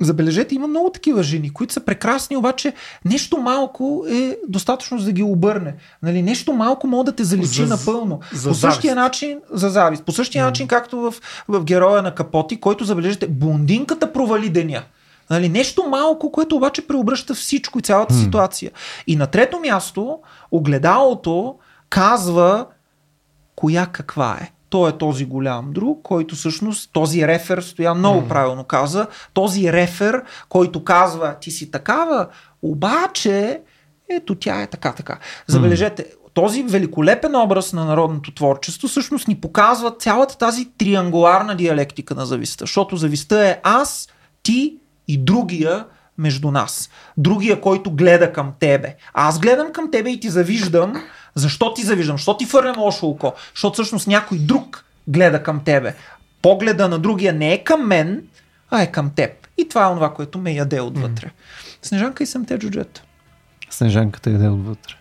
Забележете, има много такива жени, които са прекрасни, обаче нещо малко е достатъчно за да ги обърне. Нали, нещо малко може да те заличи За- напълно. за По същия завист. начин, за завист. По същия начин, както в, в героя на Капоти, който забележите, блондинката провали деня. Нали, нещо малко, което обаче преобръща всичко и цялата М. ситуация. И на трето място, огледалото казва коя каква е. Той е този голям друг, който всъщност, този рефер, стоя много правилно каза, този рефер, който казва, ти си такава, обаче, ето тя е така, така. Забележете, този великолепен образ на народното творчество всъщност ни показва цялата тази триангуларна диалектика на зависта, защото зависта е аз, ти и другия между нас. Другия, който гледа към тебе. А аз гледам към тебе и ти завиждам. Защо ти завиждам? Защо ти фърлям лошо око? Защото всъщност някой друг гледа към тебе. Погледа на другия не е към мен, а е към теб. И това е това, което ме яде отвътре. Снежанка и съм те джуджета. Снежанката иде отвътре.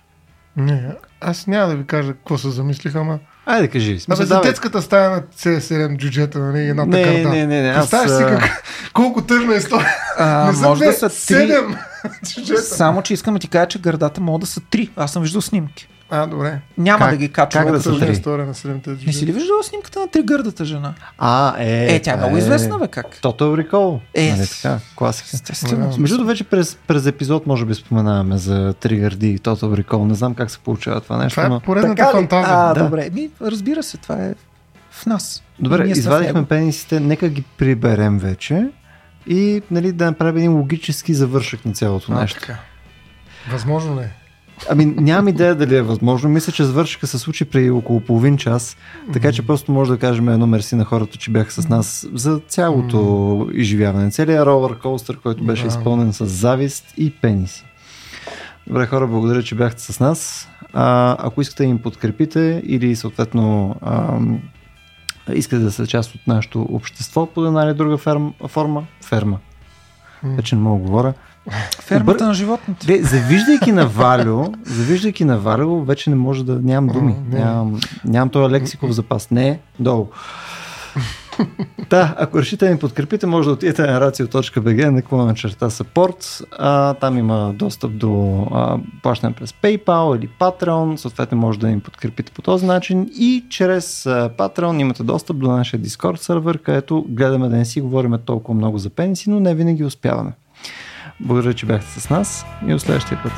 Не, аз няма да ви кажа какво се замислих, ама... Айде кажи. Абе, Смисъл, за давай. детската стая на C7 джуджета, нали, едната Не, карта. не, не, не, аз, Представяш си а, как, колко тъжна история. А, не може да са три. седем джуджета. Само, че искам да ти кажа, че гърдата могат да са три. Аз съм виждал снимки. А, добре. Няма Как- да ги качвам. как да са три? история на седемте джуджета. Не си ли виждала снимката на тригърдата жена? А, е. Е, тя е това много известна, бе, как? Total Recall. Е, Нали така? Класика. Естествено. Между другото, вече през, през епизод може би споменаваме за Тригърди и Total Recall. Не знам как се получава това нещо, Това но... е поредната Така ли? фантазия. А, Да. добре. Ми, разбира се, това е в нас. Добре, извадихме пенисите, нека ги приберем вече и нали, да направим един логически завършък на цялото А, нещо. така. Възможно ли е? Ами нямам идея дали е възможно. Мисля, че завършика се случи преди около половин час, така че просто може да кажем едно мерси на хората, че бяха с нас за цялото изживяване. Целият ролър костър, който беше Да. изпълнен с завист и пениси. Добре, хора, благодаря, че бяхте с нас. А, ако искате да им подкрепите или съответно ам, искате да сте част от нашето общество под една или друга ферма, форма, ферма, вече не мога да говоря, Фермата Бър- на животните. Бе, завиждайки на Валю, завиждайки на Валю, вече не може да нямам думи. Нямам, нямам този лексиков запас. Не, долу. Да, ако решите да ни подкрепите, може да отидете на racio.bg, на какво на черта support. А, там има достъп до плащане през PayPal или Patreon. Съответно може да ни подкрепите по този начин. И чрез а, Patreon имате достъп до нашия Discord сервер, където гледаме да не си говорим толкова много за пениси, но не винаги успяваме. Благодаря, че бяхте с нас и до следващия път.